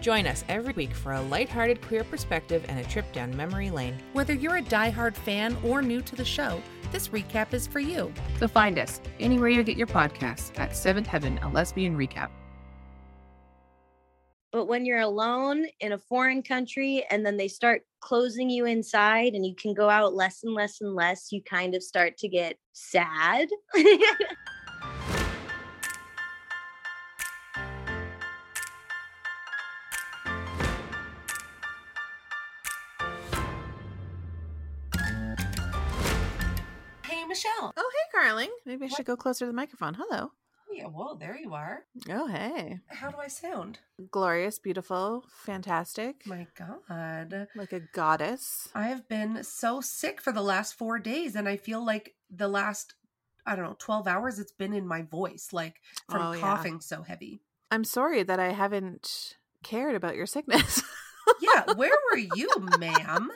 Join us every week for a lighthearted queer perspective and a trip down memory lane. Whether you're a diehard fan or new to the show, this recap is for you. So find us anywhere you get your podcasts at Seventh Heaven, a lesbian recap. But when you're alone in a foreign country and then they start closing you inside and you can go out less and less and less, you kind of start to get sad. Oh, hey, Carling. Maybe I should go closer to the microphone. Hello. Oh, yeah, whoa, there you are. Oh, hey. How do I sound? Glorious, beautiful, fantastic. My God. Like a goddess. I have been so sick for the last four days, and I feel like the last, I don't know, 12 hours it's been in my voice, like from Oh, yeah. coughing so heavy. I'm sorry that I haven't cared about your sickness. Yeah, where were you, ma'am?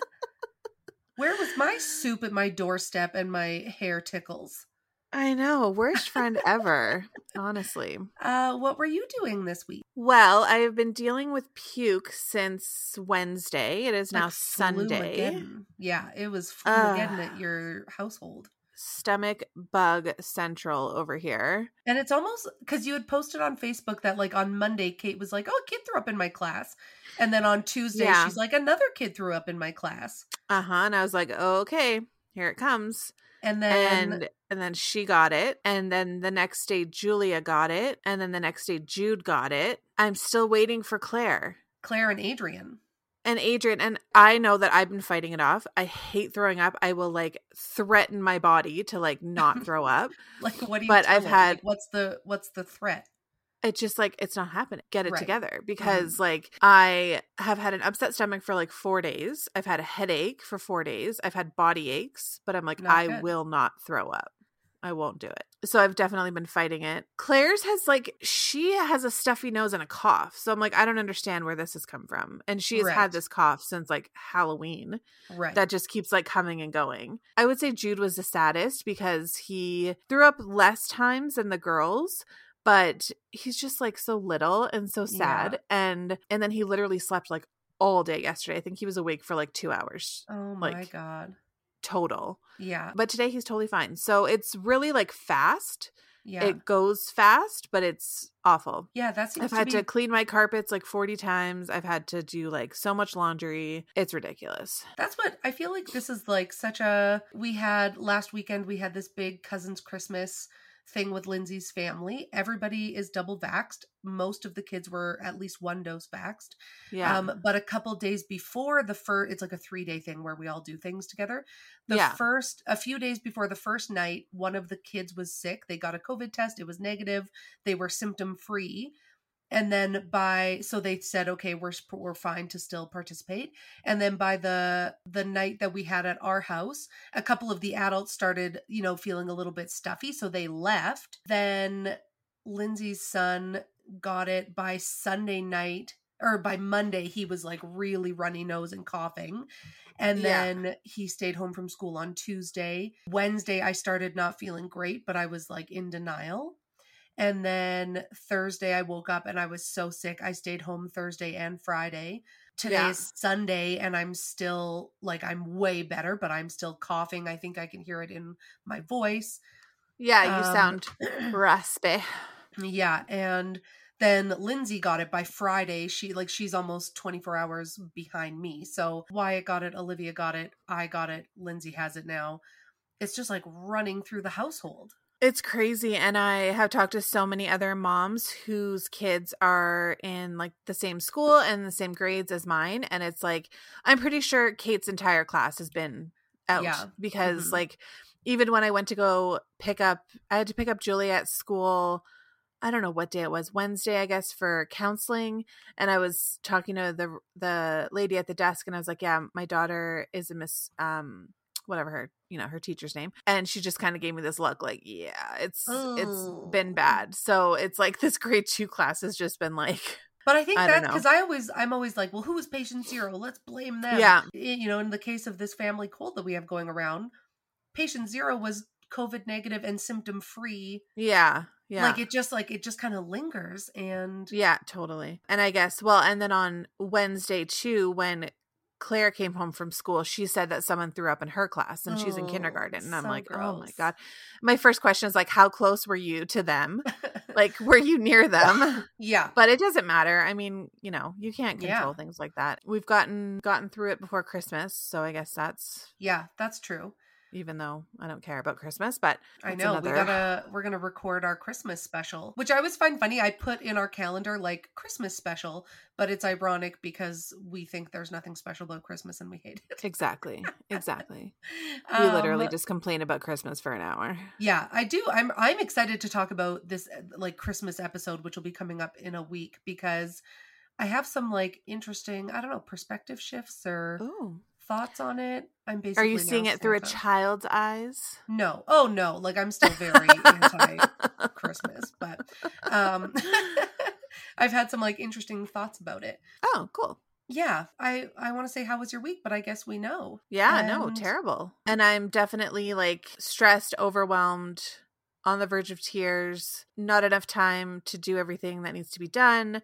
Where was my soup at my doorstep and my hair tickles? I know. Worst friend ever, honestly. Uh, what were you doing this week? Well, I have been dealing with puke since Wednesday. It is now Sunday. Flumageddon. Yeah, it was Ugh. Flumageddon at your household. Stomach bug central over here. And it's almost because you had posted on Facebook that like on Monday, Kate was like, "Oh, a kid threw up in my class," and then on Tuesday, Yeah. she's like, "Another kid threw up in my class," Uh huh. And I was like, oh, okay, here it comes. and then and and then she got it and then the next day julia got it and then the next day jude got it i'm still waiting for claire Claire and Adrian. And adrian and i know that i've been fighting it off. I hate throwing up. I will like threaten my body to like not throw up. Like, what do you? But I've had- Like, what's the what's the threat? it's just like it's not happening. Get it Right. together. Mm-hmm. Because like i have had an upset stomach for like four days. I've had a headache for four days. I've had body aches but i'm like Not i good. will not throw up i won't do it so i've definitely been fighting it claire's has like she has a stuffy nose and a cough so i'm like i don't understand where this has come from and she has Right. had this cough since like halloween Right. that just keeps like coming and going. I would say Jude was the saddest because he threw up less times than the girls, but he's just like so little and so sad. Yeah. And and then he literally slept like all day yesterday. I think he was awake for like 2 hours oh my like- god. Total. Yeah. But today he's totally fine. So it's really like fast. Yeah. It goes fast, but it's awful. yeah. that's I've to had be. to clean my carpets like 40 times. I've had to do like so much laundry. It's ridiculous. That's what I feel like this is like such a we had last weekend we had this big cousins Christmas thing with Lindsay's family. Everybody is double vaxxed. Most of the kids were at least one dose vaxxed. Yeah. Um, but a couple days before the first, it's like a three day thing where we all do things together. The Yeah. first, a few days before the first night, one of the kids was sick. They got a COVID test. It was negative. They were symptom free. And then by so they said, okay, we're we're fine to still participate. And then by the the night that we had at our house, a couple of the adults started, you know, feeling a little bit stuffy, so they left. Then Lindsay's son got it by Sunday night or by Monday he was like really runny nose and coughing. And Yeah. then he stayed home from school on Tuesday. Wednesday I started not feeling great, but I was like in denial. And then Thursday I woke up and I was so sick. I stayed home Thursday and Friday. Today Yeah. is Sunday and I'm still like I'm way better, but I'm still coughing. I think I can hear it in my voice. Yeah, you Um, sound raspy. Yeah, and then Lindsay got it by Friday. She like she's almost 24 hours behind me. So Wyatt got it, Olivia got it, I got it, Lindsay has it now. It's just like running through the household. It's crazy. And I have talked to so many other moms whose kids are in like the same school and the same grades as mine. And it's like, I'm pretty sure Kate's entire class has been out Yeah. because, Mhm. like, even when I went to go pick up, I had to pick up Julia at school. I don't know what day it was, Wednesday, I guess, for counseling. And I was talking to the the lady at the desk, and I was like, "Yeah, my daughter is a miss. Um, whatever her you know her teacher's name and she just kind of gave me this look like yeah it's Oh. it's been oh. bad so it's like this grade two class has just been like But I think I don't that because I always, I'm always like, well, who was patient zero? Let's blame them. Yeah. You know, in the case of this family cold that we have going around, patient zero was COVID negative and symptom free. yeah yeah Like it just, like it just kind of lingers. And Yeah, totally. And I guess, well, and then on Wednesday too, when Claire came home from school, she said that someone threw up in her class and she's in Oh, kindergarten. And I'm so like, oh my. God. My first question is like, how close were you to them? like, were you near them? yeah, but it doesn't matter. I mean, you know, you can't Yeah. control things like that. We've gotten gotten through it before Christmas, so I guess that's yeah, that's true. Even though I don't care about Christmas, but I know another- we gotta we're gonna record our Christmas special, which I always find funny. I put in our calendar like Christmas special, but it's ironic because we think there's nothing special about Christmas and we hate it. Exactly. Exactly. we literally Um, just complain about Christmas for an hour. Yeah, I do. I'm I'm excited to talk about this uh, like Christmas episode, which will be coming up in a week because I have some like interesting, I don't know, perspective shifts or Ooh. Thoughts on it. I'm basically. Are you seeing it through a child's eyes? No. Oh no, like I'm still very anti Christmas, but um I've had some like interesting thoughts about it. Oh, cool. Yeah, I I want to say how was your week, but I guess we know. Yeah, no, terrible. And I'm definitely like stressed, overwhelmed, on the verge of tears, not enough time to do everything that needs to be done,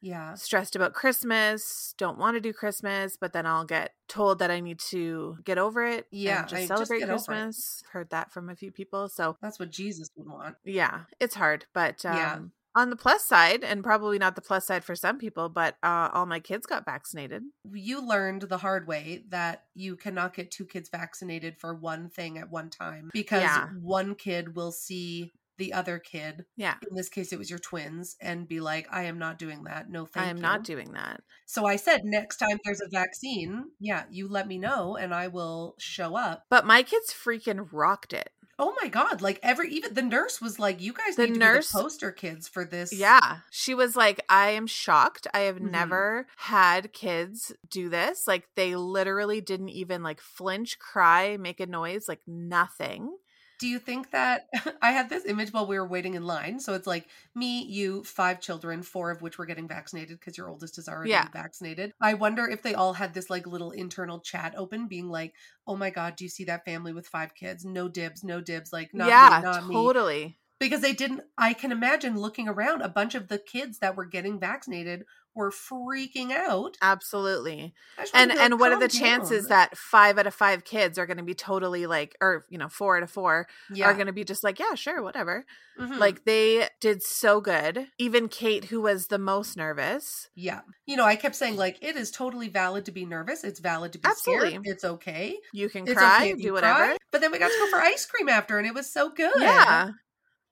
Yeah. stressed about Christmas, don't want to do Christmas, but then I'll get told that I need to get over it. Yeah, and just I- celebrate it. Christmas. Heard that from a few people. So That's what Jesus would want. yeah, it's hard. But um, Yeah. on the plus side, and probably not the plus side for some people, but uh, all my kids got vaccinated. you learned the hard way that you cannot get two kids vaccinated for one thing at one time because Yeah. one kid will see the other kid Yeah. in this case it was your twins and be like i am not doing that no thank I am you not doing that. so i said next time there's a vaccine yeah you let me know and i will show up But my kids freaking rocked it. oh my god like every even the nurse was like you guys The need to nurse- be the poster kids for this Yeah. She was like, I am shocked. I have Mhm. never had kids do this. Like, they literally didn't even like flinch, cry, make a noise, like nothing. Do you think that I had this image while we were waiting in line? So it's like me, you, five children, four of which were getting vaccinated because your oldest is already Yeah. vaccinated. I wonder if they all had this like little internal chat open, being like, "Oh my god, do you see that family with five kids? No dibs, no dibs, like not yeah, me, not me." totally. Because they didn't. I can imagine looking around, a bunch of the kids that were getting vaccinated were freaking out. Absolutely. I just wanna And like, and what are the chances down." that five out of five kids are going to be totally like, or you know, four out of four yeah, are going to be just like, yeah, sure, whatever. mhm. Like they did so good. Even Kate, who was the most nervous, Yeah. You know, I kept saying, like, it is totally valid to be nervous. It's valid to be Absolutely. scared. It's okay. you can It's cry, okay do whatever. cry. But then we got to go for ice cream after, and it was so good. Yeah,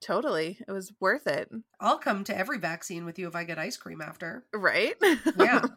totally. It was worth it. I'll come to every vaccine with you if I get ice cream after. Right? Yeah.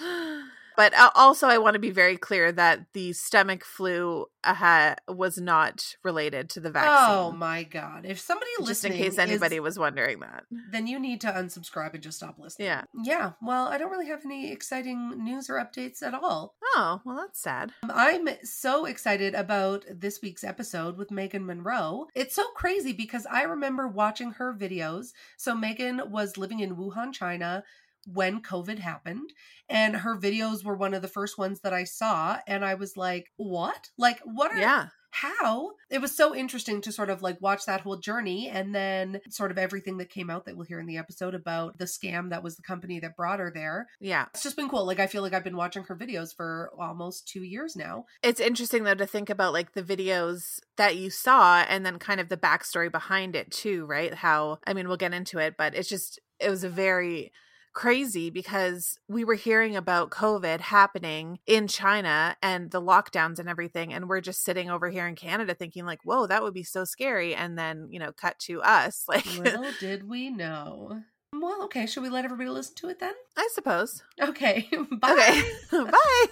but uh, also, I want to be very clear that the stomach flu uh, was not related to the vaccine. Oh my god! If somebody just in case anybody is- was wondering that. then you need to unsubscribe and just stop listening. Yeah. Yeah. Well, I don't really have any exciting news or updates at all. Oh, well, that's sad. Um, I'm so excited about this week's episode with Megan Monroe. It's so crazy because I remember watching her videos. So, Megan was living in Wuhan, China when COVID happened, and her videos were one of the first ones that I saw. And I was like, what? Like, what are, Yeah. how? It was so interesting to sort of like watch that whole journey and then sort of everything that came out that we'll hear in the episode about the scam that was the company that brought her there. Yeah. It's just been cool. Like, I feel like I've been watching her videos for almost two years now. It's interesting, though, to think about like the videos that you saw and then kind of the backstory behind it, too, right? How, I mean, we'll get into it, but it's just, it was a very, crazy because we were hearing about COVID happening in China and the lockdowns and everything. And we're just sitting over here in Canada thinking, like, whoa, that would be so scary. And then, you know, cut to us. Like, Little did we know. Well, okay. Should we let everybody listen to it then? I suppose. Okay. Bye. Okay. Bye.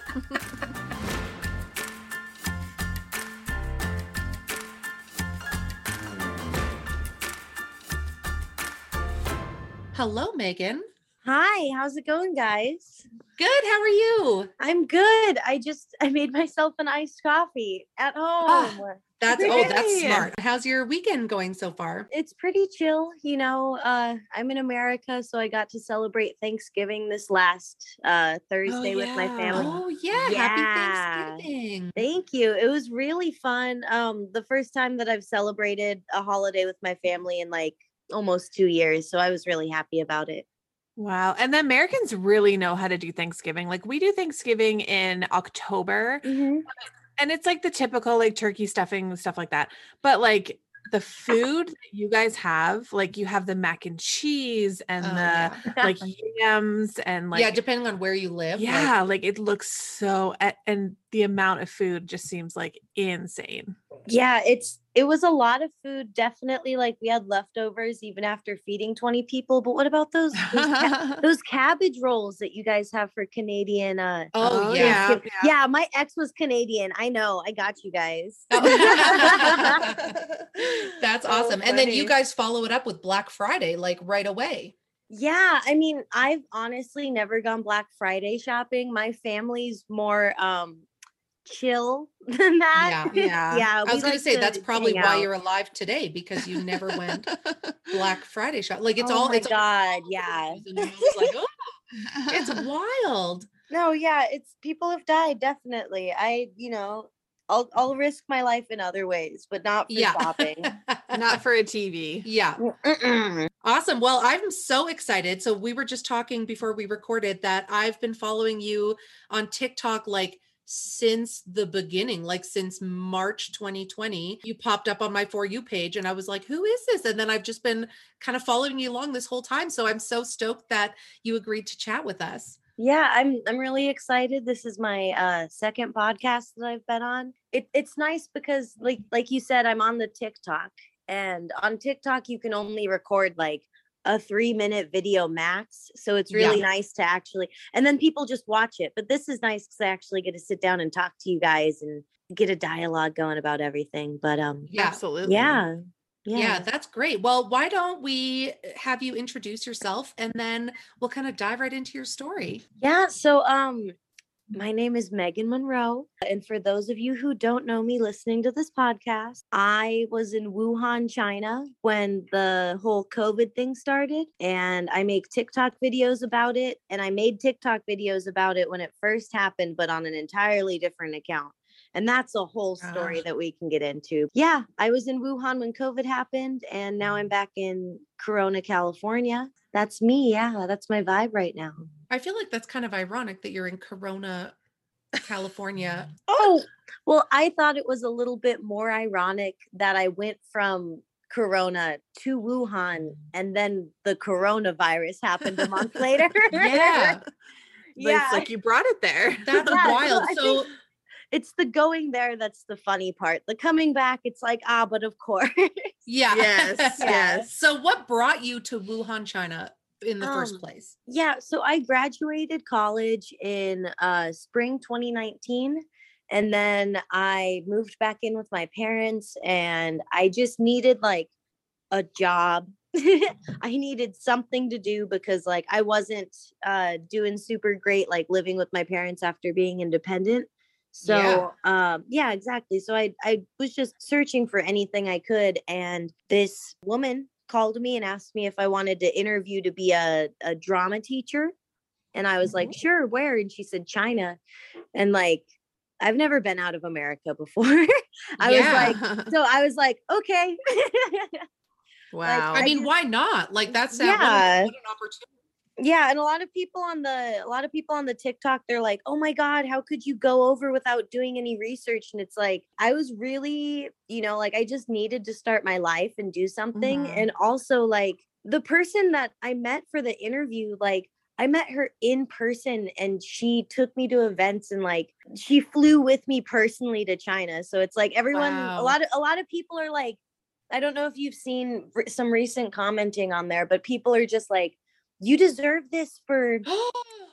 Hello, Megan. Hi, how's it going, guys? Good. How are you? I'm good. I just I made myself an iced coffee at Ah. home. That's oh, that's smart. How's your weekend going so far? It's pretty chill, you know. Uh I'm in America, so I got to celebrate Thanksgiving this last uh Thursday with my family. Oh yeah, Yeah. happy Thanksgiving. Thank you. It was really fun. Um the first time that I've celebrated a holiday with my family in like almost 2 years, so I was really happy about it. Wow. And the Americans really know how to do Thanksgiving. Like we do Thanksgiving in October mm-hmm. and it's like the typical like turkey stuffing and stuff like that. But like the food that you guys have, like you have the mac and cheese and Oh, the yeah. like yams and like yeah, depending on where you live. yeah, like it looks so and the amount of food just seems like insane. Yeah, it's it was a lot of food. Definitely, like we had leftovers even after feeding twenty people. But what about those those, ca- those cabbage rolls that you guys have for Canadian? Uh, oh, Oh, yeah. Thanksgiving? yeah. my ex was Canadian. I know. I got you guys. That's So awesome. And then you guys follow it up with Black Friday, like right away. Yeah, I mean, I've honestly never gone Black Friday shopping. My family's more um chill than that. Yeah. Yeah. yeah. I was going like to say that's probably why out. you're alive today because you never went Black Friday shop. Like it's oh all my it's all god, yeah. holidays and you're almost like, oh, it's wild. No, yeah, it's people have died definitely. I, you know, I'll I'll risk my life in other ways, but not for Yeah. shopping. Not for a TV. yeah. Mm, mm-mm. Awesome. Well, I'm so excited. So we were just talking before we recorded that I've been following you on TikTok like since the beginning, like since March 2020. You popped up on my For You page and I was like, who is this? And then I've just been kind of following you along this whole time. So I'm so stoked that you agreed to chat with us. Yeah, I'm I'm really excited. This is my uh second podcast that I've been on. It it's nice because like like you said, I'm on the TikTok and on TikTok you can only record like a three minute video max. So it's really Yeah. nice to actually and then people just watch it. But this is nice because I actually get to sit down and talk to you guys and get a dialogue going about everything. But um Yeah. Absolutely. yeah. Yeah. Yeah. that's great. Well, why don't we have you introduce yourself and then we'll kind of dive right into your story. Yeah, so um my name is Megan Monroe. And for those of you who don't know me listening to this podcast, I was in Wuhan, China when the whole COVID thing started. And I make TikTok videos about it. And I made TikTok videos about it when it first happened, but on an entirely different account. And that's a whole story Ah. that we can get into. Yeah, I was in Wuhan when COVID happened, and now I'm back in Corona, California. That's me. Yeah, that's my vibe right now. I feel like that's kind of ironic that you're in Corona, California. Oh, well, I thought it was a little bit more ironic that I went from Corona to Wuhan and then the coronavirus happened a month later. Yeah, yeah. It's like you brought it there. that's Yeah, wild. I So, it's the going there that's the funny part. The coming back, it's like, ah, but of course. yeah. Yes, yes. So, what brought you to Wuhan, China in the first Um, place? yeah, so I graduated college in uh, spring 2019. And then I moved back in with my parents, and I just needed like a job. I needed something to do because like I wasn't uh, doing super great, like living with my parents after being independent. So um, yeah, exactly. So I I was just searching for anything I could, and this woman called me and asked me if I wanted to interview to be a, a drama teacher. And I was like, mm-hmm. sure, where? And she said, China. And like, I've never been out of America before. I was like, so I was like, okay. wow. I I mean, just- why not? Like, that's Yeah. what, what an opportunity. Yeah. And a lot of people on the, a lot of people on the TikTok, they're like, oh my God, how could you go over without doing any research? And it's like, I was really, you know, like I just needed to start my life and do something. Mhm. And also, like, the person that I met for the interview, like, I met her in person and she took me to events and like she flew with me personally to China. So it's like everyone Wow. a lot of a lot of people are like I don't know if you've seen some recent commenting on there, but people are just like you deserve this for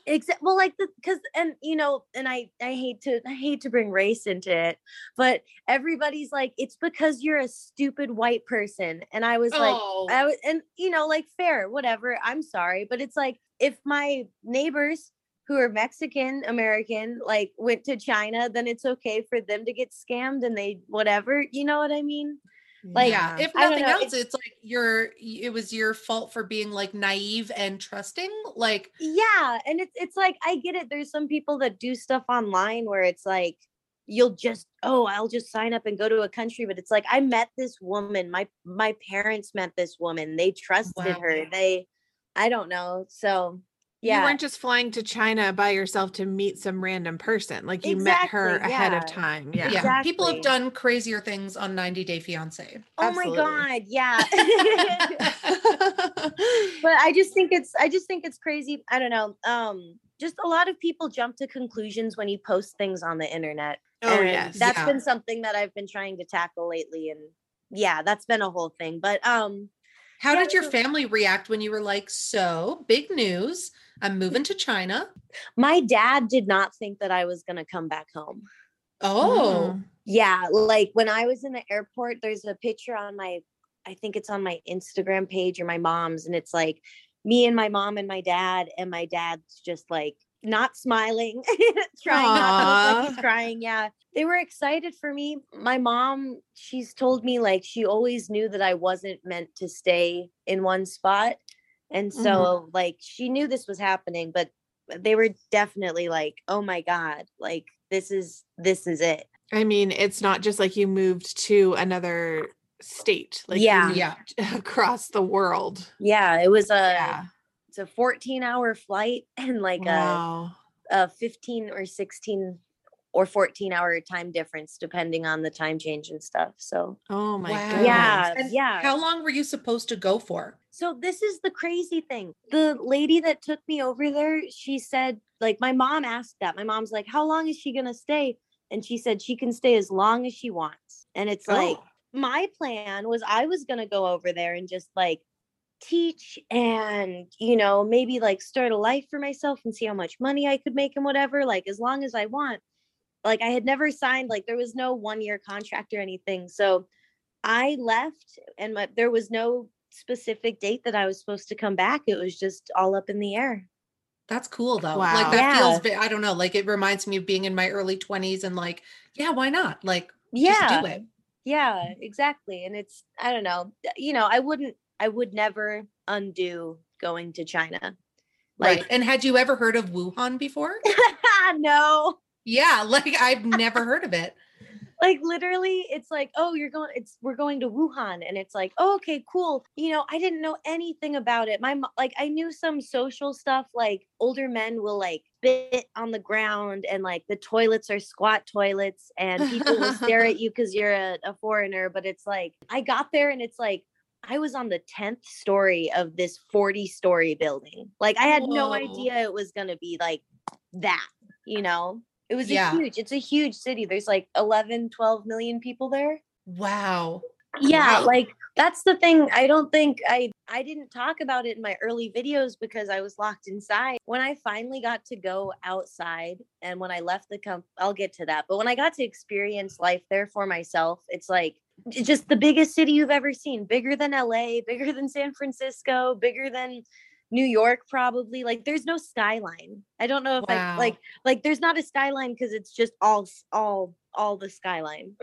Exactly. Well, like the because and you know, and I I hate to I hate to bring race into it, but everybody's like, it's because you're a stupid white person, and I was like, oh, I was, and you know, like fair, whatever. I'm sorry, but it's like if my neighbors who are Mexican American like went to China, then it's okay for them to get scammed and they whatever. You know what I mean? Like, yeah. If nothing else, it's like your it was your fault for being like naive and trusting. Like Yeah, and it's it's like I get it. There's some people that do stuff online where it's like you'll just oh I'll just sign up and go to a country, but it's like I met this woman. My my parents met this woman. They trusted Wow. her. They I don't know. So You weren't just flying to China by yourself to meet some random person. Like you met her Exactly, ahead of time. yeah, Yeah. people have done crazier things on 90 Day Fiance. oh absolutely. my god, yeah. but I just think it's I just think it's crazy. I don't know. Um just a lot of people jump to conclusions when you post things on the internet. Oh, and yes. That's Yeah. been something that I've been trying to tackle lately and yeah, that's been a whole thing. But um How Yeah, did your so- family react when you were like, "So big news! I'm moving to China." my dad did not think that I was going to come back home. Oh, Mm. Yeah, like when I was in the airport, there's a picture on my, I think it's on my Instagram page or my mom's, and it's like me and my mom and my dad, and my dad's just like not smiling, trying not to look like he's crying. Yeah, they were excited for me. My mom, she's told me like she always knew that I wasn't meant to stay in one spot, and mm-hmm. so like she knew this was happening, but uh, they were definitely like, oh my god, like this is this is it. I mean, it's not just like you moved to another state. Like Yeah. Yeah. across the world. Yeah, it was a yeah. it's a 14 hour flight and like Wow. a, a 15 or 16 or 14 hour time difference depending on the time change and stuff. So Oh my Wow. god. Yeah, And yeah. How long were you supposed to go for? so this is the crazy thing. The lady that took me over there, she said like my mom asked that. My mom's like, "How long is she going to stay?" And she said she can stay as long as she wants. And it's like Oh. my plan was I was going to go over there and just like teach and you know maybe like start a life for myself and see how much money I could make and whatever like as long as I want like I had never signed like there was no one year contract or anything so I left and my, there was no specific date that I was supposed to come back it was just all up in the air That's cool though. Wow. Like that feels Yeah. ve- I don't know, like it reminds me of being in my early 20s and like, yeah, why not? Like yeah just do it. yeah exactly and it's I don't know you know I wouldn't I would never undo going to China Right. like And had you ever heard of Wuhan before? no yeah, like I've never heard of it. like literally it's like oh you're going it's we're going to wuhan and it's like oh, okay cool. You know i didn't know anything about it. My mo- like i knew some social stuff like older men will like spit on the ground and like the toilets are squat toilets and people will stare at you because you're a, a foreigner but it's like i got there and it's like i was on the 10th story of this 40 story building. Like i had no idea it was going to be like that you know it was Yeah. a huge it's a huge city there's like 11 12 million people there Wow. yeah Wow. like that's the thing i don't think i i didn't talk about it in my early videos because i was locked inside when i finally got to go outside and when i left the comp i'll get to that but when i got to experience life there for myself it's like just the biggest city you've ever seen bigger than la bigger than san francisco bigger than new york probably like there's no skyline i don't know if i like like there's not a skyline because it's just all all all the skyline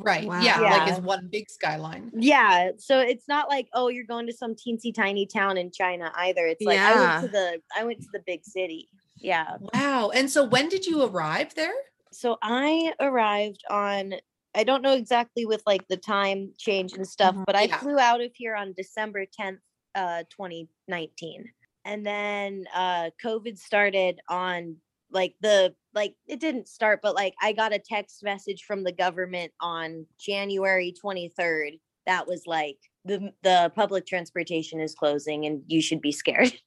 Right. Yeah, Wow. like it's one big skyline. Yeah, so it's not like oh you're going to some teensy tiny town in China either. It's like I went to the I went to the big city. Yeah. Wow. And so when did you arrive there? So I arrived on I don't know exactly with like the time change and stuff, Mhm. but I Yeah. flew out of here on December 10th, uh 2019. And then uh COVID started on like the like it didn't start, but like I got a text message from the government on January 23rd that was like the the public transportation is closing and you should be scared.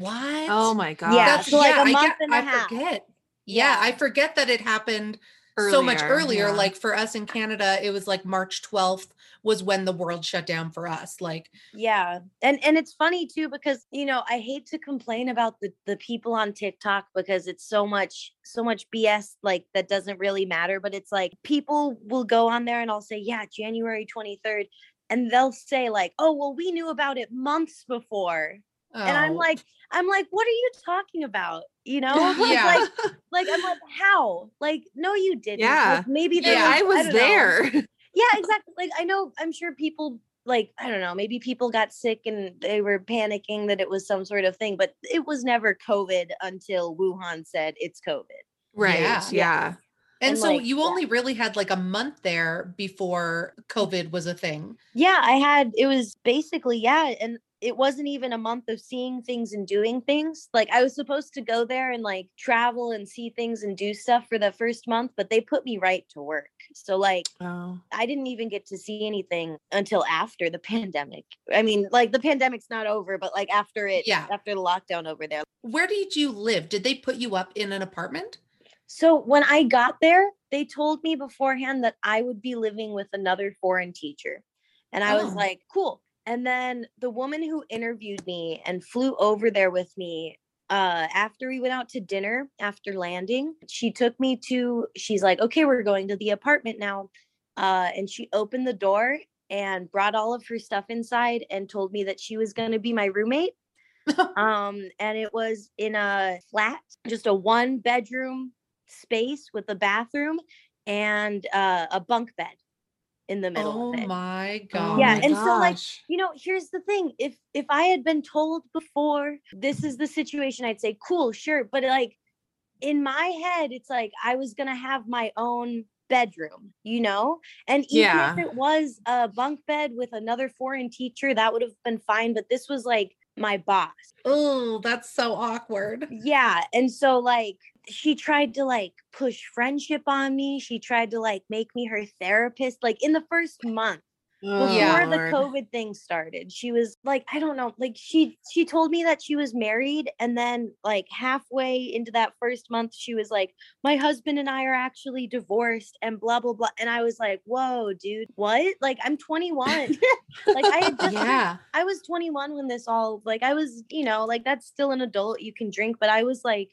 What? Oh my god. Yeah, That's- so like a I month get- and a I half. forget. Yeah, Yeah. I forget that it happened so much earlier. yeah. Like for us in Canada, it was like March 12th was when the world shut down for us. Like, Yeah. And and it's funny too because you know, I hate to complain about the the people on TikTok because it's so much so much BS like that doesn't really matter, but it's like people will go on there and I'll say, "Yeah, January 23rd." And they'll say like, "Oh, well, we knew about it months before." And I'm Oh. like, I'm like, what are you talking about? You know? Yeah. Like, like I'm like, how? Like, no, you didn't. Yeah. Like, maybe there Yeah, I was don't know. there. Yeah, exactly. Like I know, I'm sure people like I don't know, maybe people got sick and they were panicking that it was some sort of thing, but it was never COVID until Wuhan said it's COVID. right. Yeah. Yeah. and, and, so like, you yeah. only really had like a month there before COVID was a thing. Yeah, I had it was basically yeah, and it wasn't even a month of seeing things and doing things. Like I was supposed to go there and like travel and see things and do stuff for the first month, but they put me right to work. So like Oh. I didn't even get to see anything until after the pandemic. I mean, like the pandemic's not over, but like after it, Yeah. after the lockdown over there. Where did you live? Did they put you up in an apartment? So when I got there, they told me beforehand that I would be living with another foreign teacher. And I was Oh. like, cool. And then the woman who interviewed me and flew over there with me uh after we went out to dinner after landing she took me to she's like okay we're going to the apartment now uh and she opened the door and brought all of her stuff inside and told me that she was going to be my roommate. Um and it was in a flat just a one bedroom space with a bathroom and uh, a bunk bed in the middle Oh of it my Oh god. Yeah, my and so, like, you know here's the thing if if i had been told before this is the situation i'd say cool sure but like in my head it's like i was gonna have my own bedroom you know and even Yeah. if it was a bunk bed with another foreign teacher that would have been fine but this was like my boss Oh, that's so awkward. yeah and so like she tried to like push friendship on me she tried to like make me her therapist like in the first month oh, before Yeah. the Lord. covid thing started she was like i don't know like she she told me that she was married and then like halfway into that first month she was like my husband and i are actually divorced and blah blah blah and i was like whoa dude what like i'm 21 like i had just Yeah. i was 21 when this all like i was you know like that's still an adult you can drink but i was like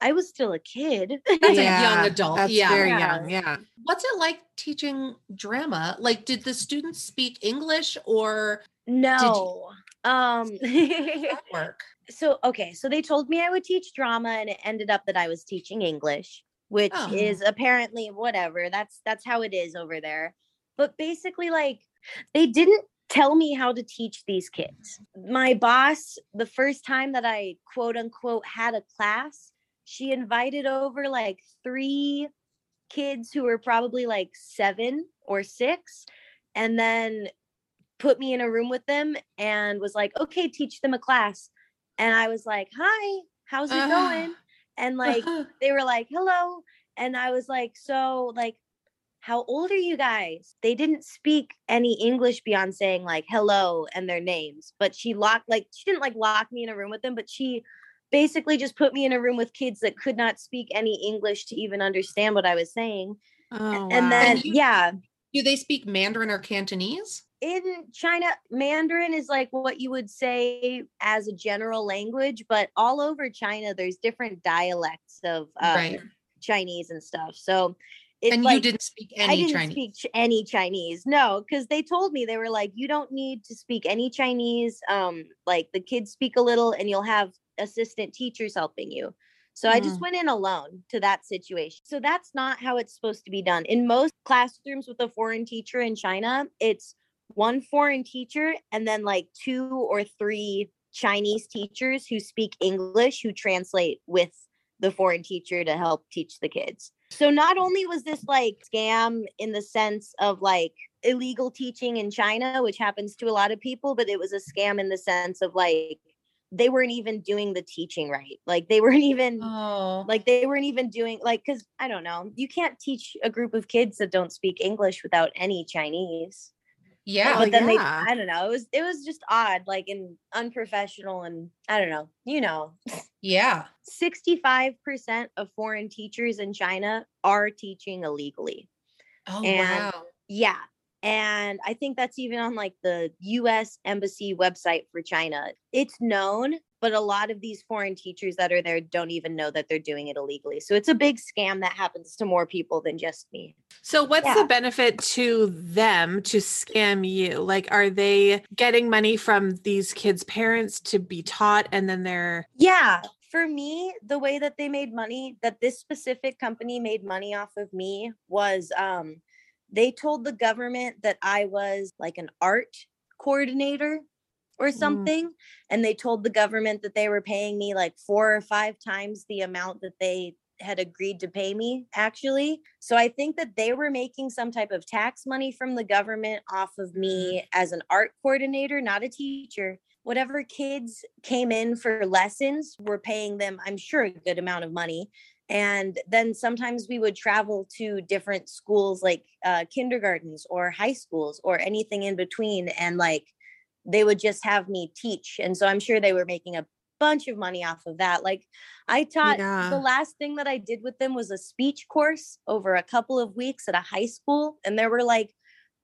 i was still a kid That's a young adult. That's yeah. very Yeah. young. Yeah. What's it like teaching drama? Like, did the students speak English or no um how did that work? so okay so they told me i would teach drama and it ended up that i was teaching english which Oh. is apparently whatever that's that's how it is over there but basically like they didn't tell me how to teach these kids my boss the first time that i quote unquote had a class she invited over like three kids who were probably like seven or six and then put me in a room with them and was like okay teach them a class. And i was like hi how's it ah. going? And like they were like hello. And i was like so like how old are you guys? They didn't speak any english beyond saying like hello and their names but she locked like she didn't like lock me in a room with them but she basically just put me in a room with kids that could not speak any english to even understand what i was saying Oh, and wow. then And you- yeah Do they speak Mandarin or Cantonese? in China, Mandarin is like what you would say as a general language, but all over China, there's different dialects of uh, Right. Chinese and stuff. So it's and like, you didn't speak I any didn't Chinese. speak ch- any Chinese. No, because they told me they were like, you don't need to speak any Chinese. Um, like the kids speak a little, and you'll have assistant teachers helping you. So I just Mm. went in alone to that situation. So that's not how it's supposed to be done. In most classrooms with a foreign teacher in China, it's one foreign teacher and then like two or three Chinese teachers who speak English who translate with the foreign teacher to help teach the kids. So not only was this like scam in the sense of like illegal teaching in China, which happens to a lot of people, but it was a scam in the sense of like they weren't even doing the teaching right. Like they weren't even Oh, like they weren't even doing like because I don't know, you can't teach a group of kids that don't speak English without any Chinese. yeah. Oh, but then yeah. they I don't know, it was it was just odd, like and unprofessional and I don't know, you know. yeah. 65% of foreign teachers in China are teaching illegally. Oh, And- wow. Yeah. And I think that's even on like the US embassy website for China. It's known but a lot of these foreign teachers that are there don't even know that they're doing it illegally. So it's a big scam that happens to more people than just me. So, what's Yeah. the benefit to them to scam you? Like, are they getting money from these kids' parents to be taught and then they're. Yeah. For me, the way that they made money, that this specific company made money off of me was um they told the government that I was like an art coordinator or mm. something and they told the government that they were paying me like four or five times the amount that they had agreed to pay me actually. So i think that they were making some type of tax money from the government off of mm. me as an art coordinator not a teacher. Whatever kids came in for lessons were paying them i'm sure a good amount of money and then sometimes we would travel to different schools like uh, kindergartens or high schools or anything in between and like they would just have me teach. And so i'm sure they were making a bunch of money off of that. Like i taught Yeah. the last thing that i did with them was a speech course over a couple of weeks at a high school and there were like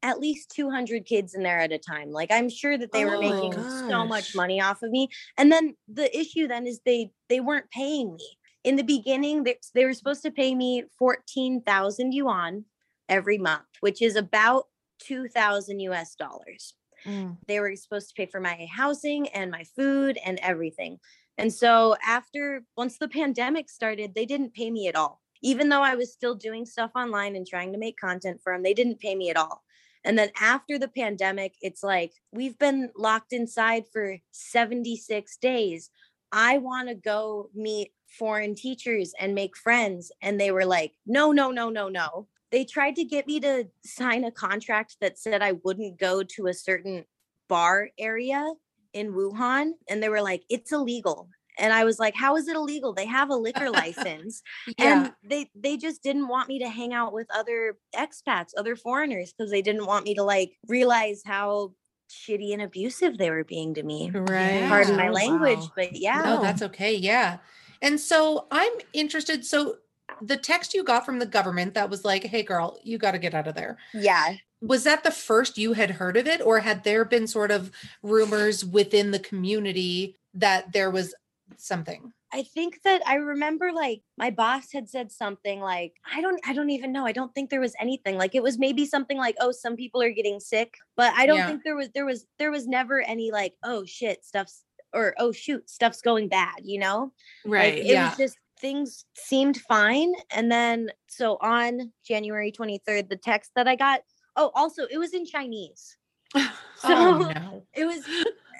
at least 200 kids in there at a time. Like i'm sure that they were Oh my making so much money off of me. And then the issue then is they they weren't paying me in the beginning they, they were supposed to pay me 14,000 yuan every month which is about 2000 US dollars Mm. they were supposed to pay for my housing and my food and everything. And so after once the pandemic started, they didn't pay me at all. Even though I was still doing stuff online and trying to make content for them, they didn't pay me at all. And then after the pandemic, it's like we've been locked inside for 76 days. I want to go meet foreign teachers and make friends. And they were like, no, no, no, no, no. They tried to get me to sign a contract that said I wouldn't go to a certain bar area in Wuhan. And they were like, it's illegal. And I was like, how is it illegal? They have a liquor license. Yeah. And they they just didn't want me to hang out with other expats, other foreigners, because they didn't want me to like realize how shitty and abusive they were being to me. Right. Pardon my Oh, language, wow. but yeah. No, that's okay. Yeah. And so I'm interested. So the text you got from the government that was like, hey, girl, you got to get out of there. yeah. Was that the first you had heard of it? Or had there been sort of rumors within the community that there was something? I think that I remember like my boss had said something like I don't I don't even know. I don't think there was anything. Like it was maybe something like oh some people are getting sick, but I don't Yeah. think there was there was there was never any like oh shit stuff's or oh shoot stuff's going bad, you know? Right. Like, it yeah. was just things seemed fine and then so on January 23rd the text that I got oh also it was in Chinese. So oh, no. it was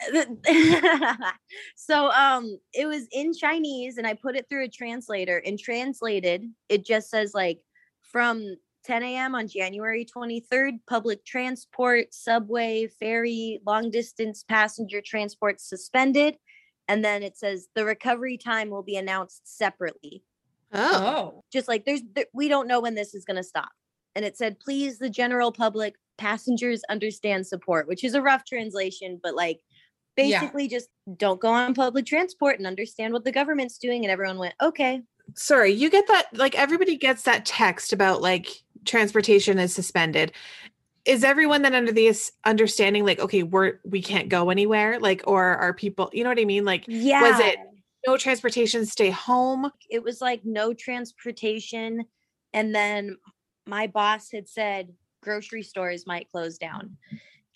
so um it was in chinese and i put it through a translator and translated it just says like from 10 a.m on january 23rd public transport subway ferry long distance passenger transport suspended and then it says the recovery time will be announced separately Oh. Oh. just like there's there, we don't know when this is going to stop and it said please the general public passengers understand support which is a rough translation but like Yeah. basically just don't go on public transport and understand what the government's doing and everyone went okay Sorry, you get that like everybody gets that text about like transportation is suspended. Is everyone then under the as- understanding like okay, we're we can't go anywhere like or are people, you know what I mean? Like yeah was it- no transportation, stay home. it was like no transportation and then my boss had said grocery stores might close down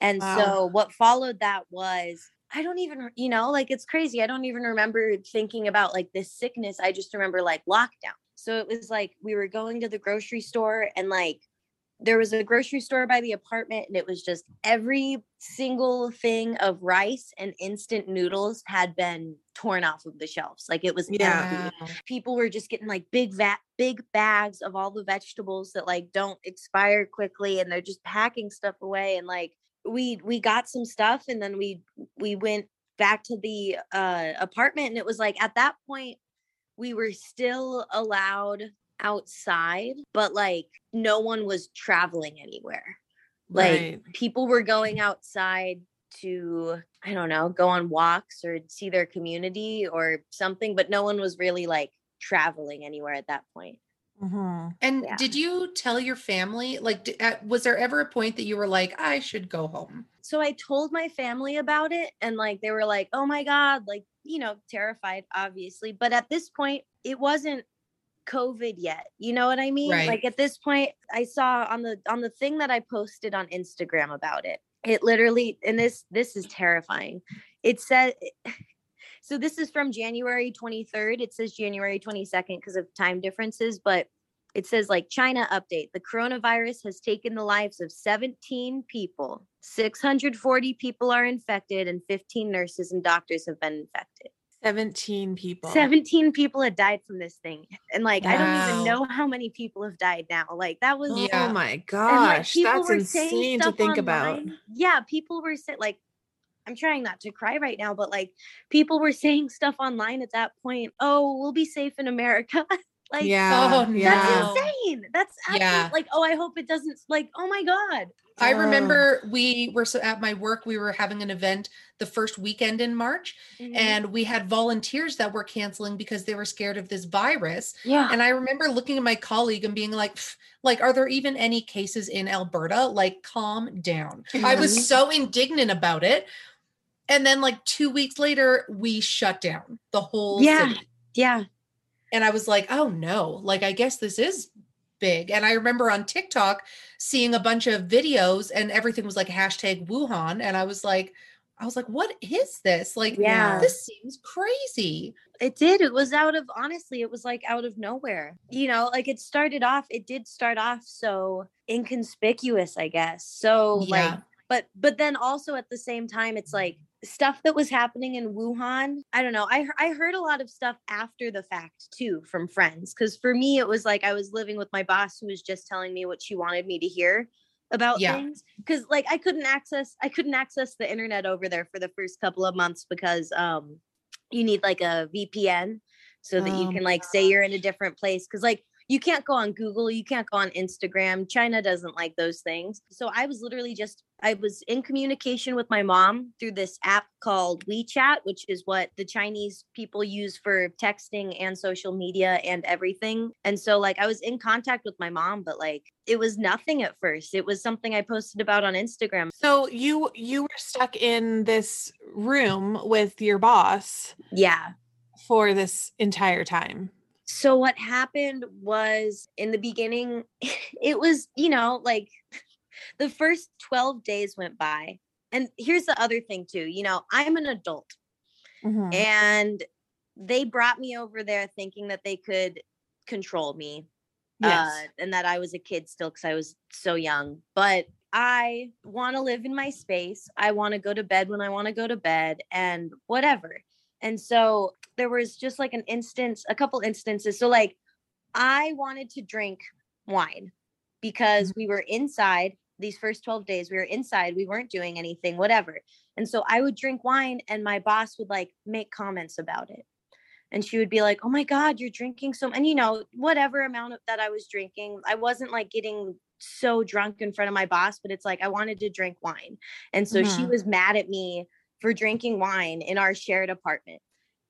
and Wow. so what followed that was i don't even you know like it's crazy i don't even remember thinking about like this sickness i just remember like lockdown so it was like we were going to the grocery store and like there was a grocery store by the apartment and it was just every single thing of rice and instant noodles had been torn off of the shelves like it was Yeah. empty people were just getting like big vat big bags of all the vegetables that like don't expire quickly and they're just packing stuff away and like we we got some stuff and then we we went back to the uh apartment and it was like at that point we were still allowed outside but like no one was traveling anywhere like Right. people were going outside to i don't know go on walks or see their community or something but no one was really like traveling anywhere at that point Mhm. And Yeah. did you tell your family? Like, was there ever a point that you were like, I should go home? so I told my family about it and like they were like, "Oh my god," like, you know, terrified obviously, but at this point it wasn't covid yet. You know what I mean? Right. Like at this point I saw on the on the thing that I posted on Instagram about it. It literally and this this is terrifying. It said so this is from January 23rd. It says January 22nd because of time differences, but it says like China update. The coronavirus has taken the lives of 17 people. 640 people are infected and 15 nurses and doctors have been infected. 17 people. 17 people had died from this thing. And like I don't even know how many people have died now. Like that was Oh Yeah. my and, like, gosh. people That's were saying insane to stuff think about. Yeah, people were saying like I'm trying not to cry right now, but like people were saying stuff online at that point. Oh, we'll be safe in America. like Yeah. Oh, yeah. that's insane. That's absolute, Yeah. like, oh, I hope it doesn't like, oh my God. I Oh. remember we were so at my work, we were having an event the first weekend in March, Mm-hmm. and we had volunteers that were canceling because they were scared of this virus. yeah. And I remember looking at my colleague and being like, like, are there even any cases in Alberta? Like, calm down. I Mhm. was so indignant about it. And then, like, two weeks later, we shut down the whole Yeah. city. yeah. And I was like, oh no, like, I guess this is big. And I remember on TikTok seeing a bunch of videos and everything was like hashtag Wuhan. And I was like, I was like, what is this? Like, Yeah. this seems crazy. It did. It was out of honestly, it was like out of nowhere. You know, like it started off, it did start off so inconspicuous, I guess. So Yeah. like but but then also at the same time it's like stuff that was happening in Wuhan. I don't know. I I heard a lot of stuff after the fact too from friends cuz for me it was like I was living with my boss who was just telling me what she wanted me to hear about Yeah. things cuz like I couldn't access I couldn't access the internet over there for the first couple of months because um you need like a VPN so that you Oh can like say you're in a different place cuz like you can't go on Google, you can't go on Instagram. China doesn't like those things. So I was literally just I was in communication with my mom through this app called WeChat, which is what the Chinese people use for texting and social media and everything. And so like I was in contact with my mom, but like it was nothing at first. It was something I posted about on Instagram. So you you were stuck in this room with your boss Yeah. for this entire time. So what happened was in the beginning, it was, you know, like the first 12 days went by. And here's the other thing too, you know, I'm an adult Mhm. and they brought me over there thinking that they could control me Yes. uh, and that I was a kid still because I was so young. But I want to live in my space. I want to go to bed when I want to go to bed and whatever. And so there was just like an instance, a couple instances. So, like, I wanted to drink wine because we were inside these first 12 days. We were inside, we weren't doing anything, whatever. And so I would drink wine, and my boss would like make comments about it and she would be like oh my god you're drinking so and you know whatever amount of that i was drinking i wasn't like getting so drunk in front of my boss but it's like i wanted to drink wine and so she Mhm. was mad at me for drinking wine in our shared apartment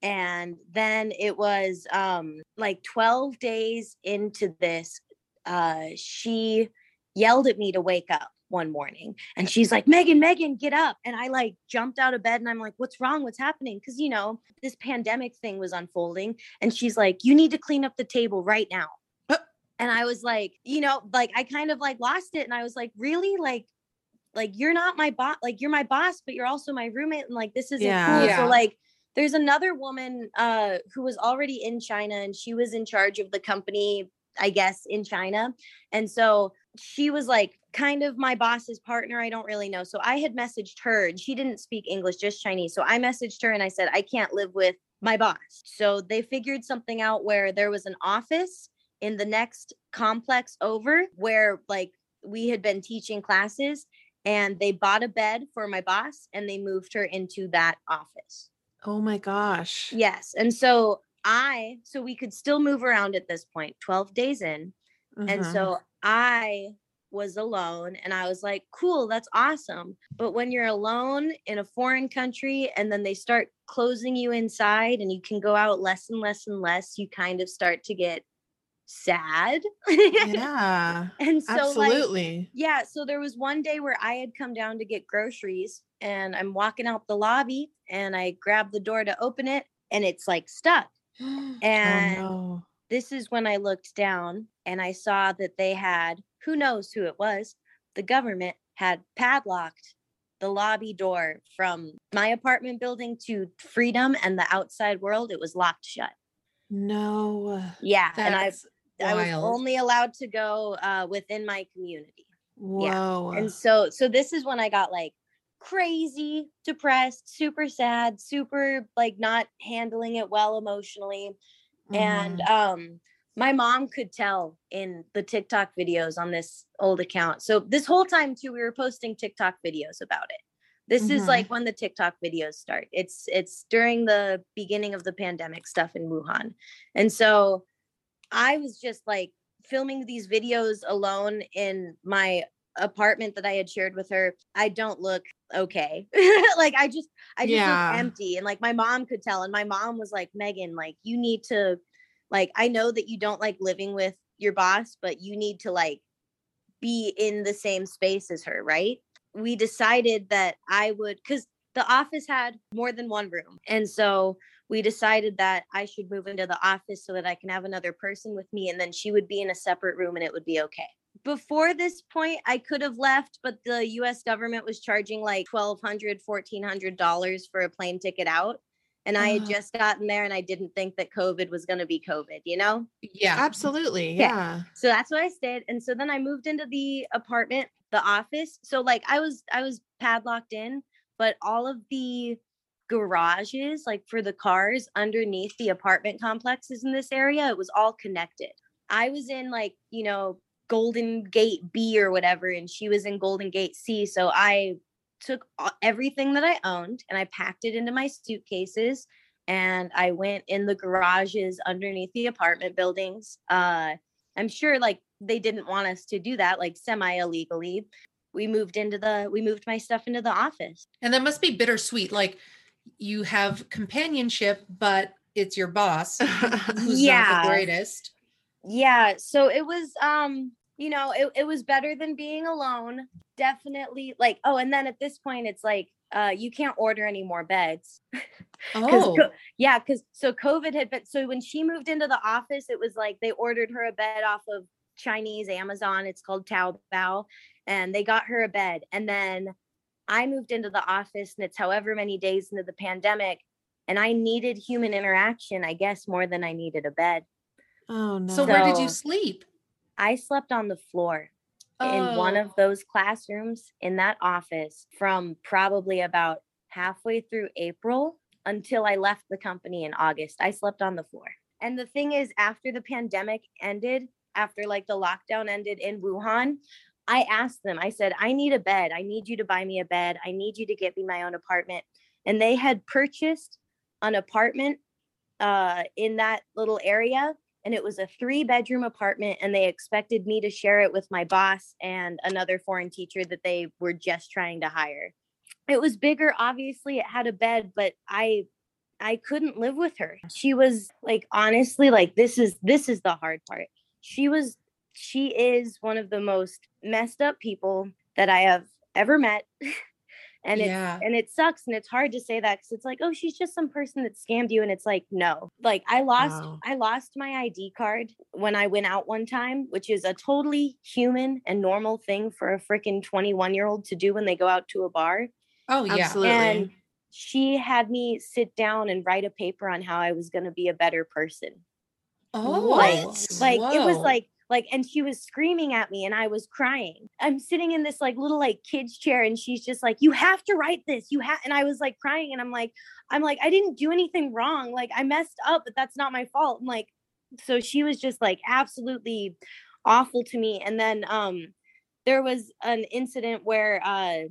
and then it was um like 12 days into this uh she yelled at me to wake up one morning and she's like megan megan get up and i like jumped out of bed and i'm like what's wrong? What's happening? Because you know this pandemic thing was unfolding and she's like you need to clean up the table right now. And i was like you know like i kind of like lost it and i was like really? Like like you're not my boss like you're my boss but you're also my roommate and like this isn't Yeah. cool Yeah. so like there's another woman uh who was already in china and she was in charge of the company i guess in china. And so she was like kind of my boss's partner i don't really know. So i had messaged her and she didn't speak english just chinese. So i messaged her and i said i can't live with my boss. So they figured something out where there was an office in the next complex over where like we had been teaching classes and they bought a bed for my boss and they moved her into that office Oh my gosh. yes and so i so we could still move around at this point 12 days in and Mhm. so I was alone and I was like, cool, that's awesome. But when you're alone in a foreign country and then they start closing you inside and you can go out less and less and less, you kind of start to get sad. Yeah. and so like absolutely. yeah, so there was one day where I had come down to get groceries and I'm walking out the lobby and I grab the door to open it and it's like stuck. Oh, and oh no. this is when I looked down and I saw that they had, who knows who it was, the government had padlocked the lobby door from my apartment building to freedom and the outside world. It was locked shut. No. Yeah. and I, That's I was only allowed to go uh, within my community. Whoa. And so, so this is when I got like crazy, depressed, super sad, super like not handling it well emotionally. and Mhm. um my mom could tell in the TikTok videos on this old account. So this whole time too we were posting TikTok videos about it. This is Mhm. like when the TikTok videos start. It's it's during the beginning of the pandemic stuff in Wuhan. And so I was just like filming these videos alone in my apartment that I had shared with her. I don't look okay. like I just I just Yeah. look empty and like my mom could tell and my mom was like Megan like you need to like I know that you don't like living with your boss but you need to like be in the same space as her, right? We decided that I would cuz the office had more than one room. And so we decided that I should move into the office so that I can have another person with me and then she would be in a separate room and it would be okay. Before this point, I could have left, but the US government was charging like $1,200, $1,400 for a plane ticket out. And I had just gotten there and I didn't think that COVID was going to be COVID, you know? yeah. Absolutely. Yeah. Yeah. so that's what i stayed and so then i moved into the apartment the office so like i was i was padlocked in but all of the garages like for the cars underneath the apartment complexes in this area it was all connected i was in like you know golden gate b or whatever and she was in golden gate c so i took everything that i owned and i packed it into my suitcases and i went in the garages underneath the apartment buildings uh I'm sure like they didn't want us to do that, like semi illegally. We moved into the we moved my stuff into the office. And that must be bittersweet. Like you have companionship, but it's your boss who's not Yeah. the greatest. Yeah. So it was um, you know, it, it was better than being alone. Definitely like, oh, and then at this point it's like uh you can't order any more beds. Oh, co- yeah, because so COVID had been so when she moved into the office, it was like they ordered her a bed off of Chinese Amazon. It's called Taobao, and they got her a bed. And then I moved into the office, and it's however many days into the pandemic, and I needed human interaction, I guess, more than I needed a bed. oh no. so where did you sleep? I slept on the floor in one oh. of those classrooms in that office from probably about halfway through April until I left the company in August. I slept on the floor. And the thing is, after the pandemic ended, after like the lockdown ended in Wuhan, I asked them, I said, I need a bed. I need you to buy me a bed. I need you to get me my own apartment. And they had purchased an apartment uh, in that little area and it was a three bedroom apartment and they expected me to share it with my boss and another foreign teacher that they were just trying to hire it was bigger obviously it had a bed but i i couldn't live with her she was like honestly like this is this is the hard part she was she is one of the most messed up people that i have ever met and it's yeah. and it sucks and it's hard to say that because it's like oh she's just some person that scammed you and it's like no like i lost Wow. i lost my id card when i went out one time which is a totally human and normal thing for a freaking 21 year old to do when they go out to a bar Oh um, yeah. Absolutely. and she had me sit down and write a paper on how i was going to be a better person Oh, like What? like it was like like and she was screaming at me and i was crying. I'm sitting in this like little like kids chair and she's just like you have to write this. You have and i was like crying and i'm like i'm like i didn't do anything wrong. Like i messed up but that's not my fault. And like so she was just like absolutely awful to me. And then um there was an incident where uh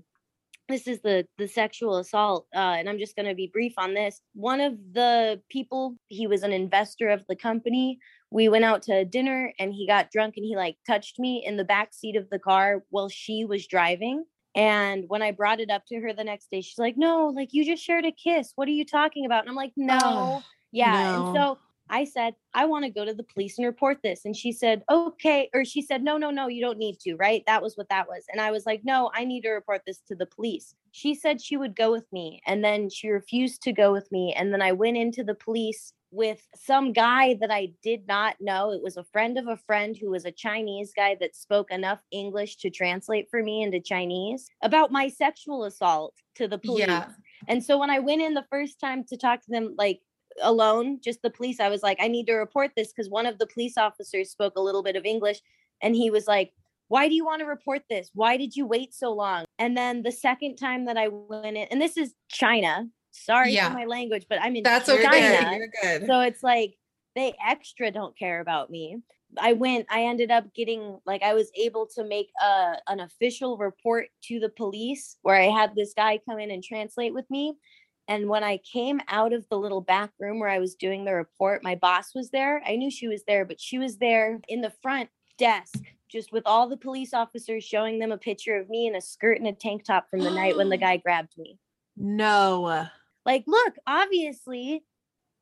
this is the the sexual assault uh, and i'm just going to be brief on this. One of the people he was an investor of the company we went out to dinner and he got drunk and he like touched me in the back seat of the car while she was driving and when i brought it up to her the next day she's like no like you just shared a kiss what are you talking about and i'm like no Oh, yeah and so I said, I want to go to the police and report this. And she said, okay. Or she said, no, no, no, you don't need to. Right. That was what that was. And I was like, no, I need to report this to the police. She said she would go with me. And then she refused to go with me. And then I went into the police with some guy that I did not know. It was a friend of a friend who was a Chinese guy that spoke enough English to translate for me into Chinese about my sexual assault to the police. Yeah. And so when I went in the first time to talk to them, like alone, just the police, I was like, I need to report this because one of the police officers spoke a little bit of English and he was like, why do you want to report this? Why did you wait so long? And then the second time that I went in, and this is China. Sorry Yeah. for my language, but I'm in That's You're okay. You're good. So it's like they extra don't care about me. I went, I ended up getting like I was able to make a an official report to the police where I had this guy come in and translate with me. And when I came out of the little back room where I was doing the report, my boss was there. I knew she was there, but she was there in the front desk, just with all the police officers showing them a picture of me in a skirt and a tank top from the night when the guy grabbed me. no. Like, look, obviously,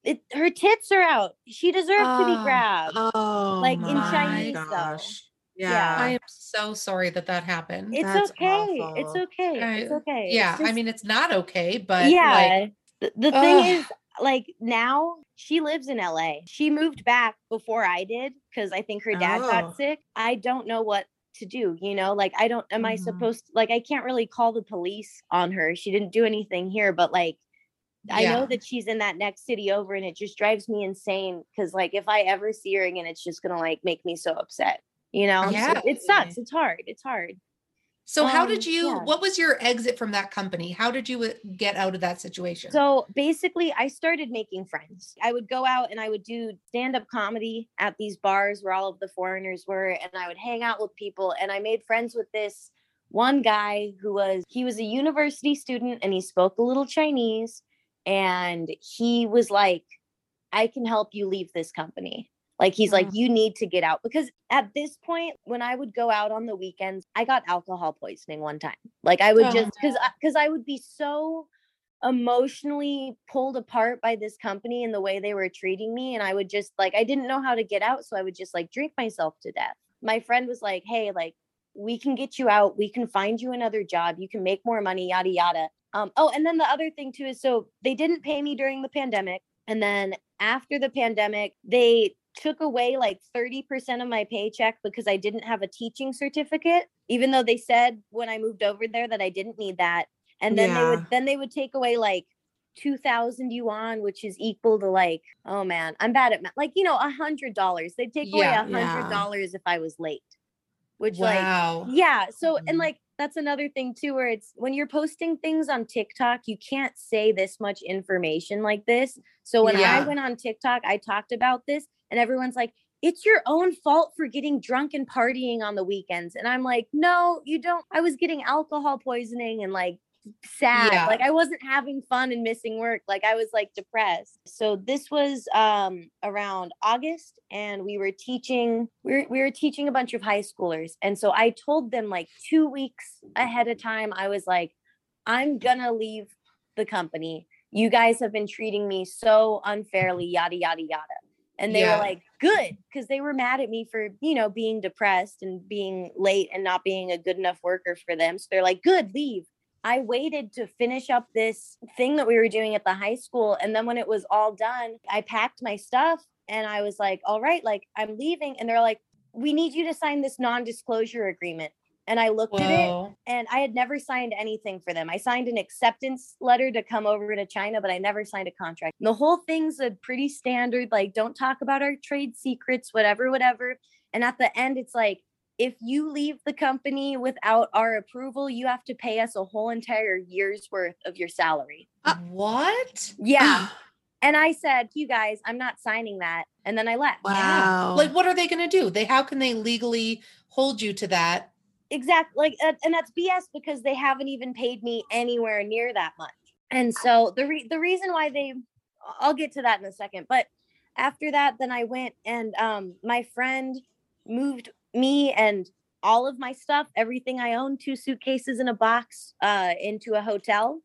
it her tits are out. She deserved to be Oh, grabbed. Oh, Like, in my Chinese, though. gosh. Yeah. Yeah. I am so sorry that that happened. it's That's okay. It's awful. okay. It's I- okay. It's yeah, I mean it's not okay, but yeah. like the the thing is, like now she lives in LA. She moved back before I did because I think her dad Oh. got sick. I don't know what to do. You know, like I don't. Am I Mhm. supposed? Like I can't really call the police on her. She didn't do anything here, but like. I Yeah. know that she's in that next city over and it just drives me insane because like if I ever see her again, it's just gonna like make me so upset. You know? So it sucks. It's hard. It's hard. so how um, did you yeah. what was your exit from that company? How did you uh, get out of that situation? So basically, I started making friends. I would go out and I would do stand up comedy at these bars where all of the foreigners were, and I would hang out with people. And I made friends with this one guy who was, he was a university student and he spoke a little Chinese. And he was like, I can help you leave this company. Like, he's like, mm-hmm. you need to get out. Because at this point, when I would go out on the weekends, I got alcohol poisoning one time. Like, I would Oh, just, because because I would be so emotionally pulled apart by this company and the way they were treating me and i would just like i didn't know how to get out so i would just like drink myself to death my friend was like hey like we can get you out we can find you another job you can make more money yada yada um oh and then the other thing too is so they didn't pay me during the pandemic and then after the pandemic they took away like 30% of my paycheck because i didn't have a teaching certificate even though they said when i moved over there that i didn't need that and then they would then they would take away like 2000 yuan which is equal to like oh man i'm bad at math like you know a hundred dollars they'd take away a hundred Yeah. dollars if i was late which like wow. yeah so and Mhm. like that's another thing too where it's when you're posting things on tiktok you can't say this much information like this. So when i went on tiktok i talked about this and everyone's like it's your own fault for getting drunk and partying on the weekends. And i'm like no you don't. I was getting alcohol poisoning and like sad Yeah. like i wasn't having fun and missing work like i was like depressed. So this was um around august and we were teaching we were, we were teaching a bunch of high schoolers. And so i told them like two weeks ahead of time i was like i'm gonna leave the company. You guys have been treating me so unfairly yada yada yada. And they Yeah. were like good because they were mad at me for you know being depressed and being late and not being a good enough worker for them. So they're like good leave I waited to finish up this thing that we were doing at the high school. And then when it was all done, I packed my stuff and I was like, all right, like I'm leaving. And they're like, we need you to sign this non disclosure agreement. And I looked at it and I had never signed anything for them. I signed an acceptance letter to come over to China, but I never signed a contract. And the whole thing's a pretty standard, like, don't talk about our trade secrets, whatever, whatever. And at the end, it's like, if you leave the company without our approval, you have to pay us a whole entire year's worth of your salary. what? Yeah. and I said, you guys, I'm not signing that. And then I left. wow. Like what are they going to do? They how can they legally hold you to that? exactly like uh, and that's bs because they haven't even paid me anywhere near that much and so the re- the reason why they i'll get to that in a second but after that then i went and um my friend moved me and all of my stuff everything i own two suitcases in a box uh into a hotel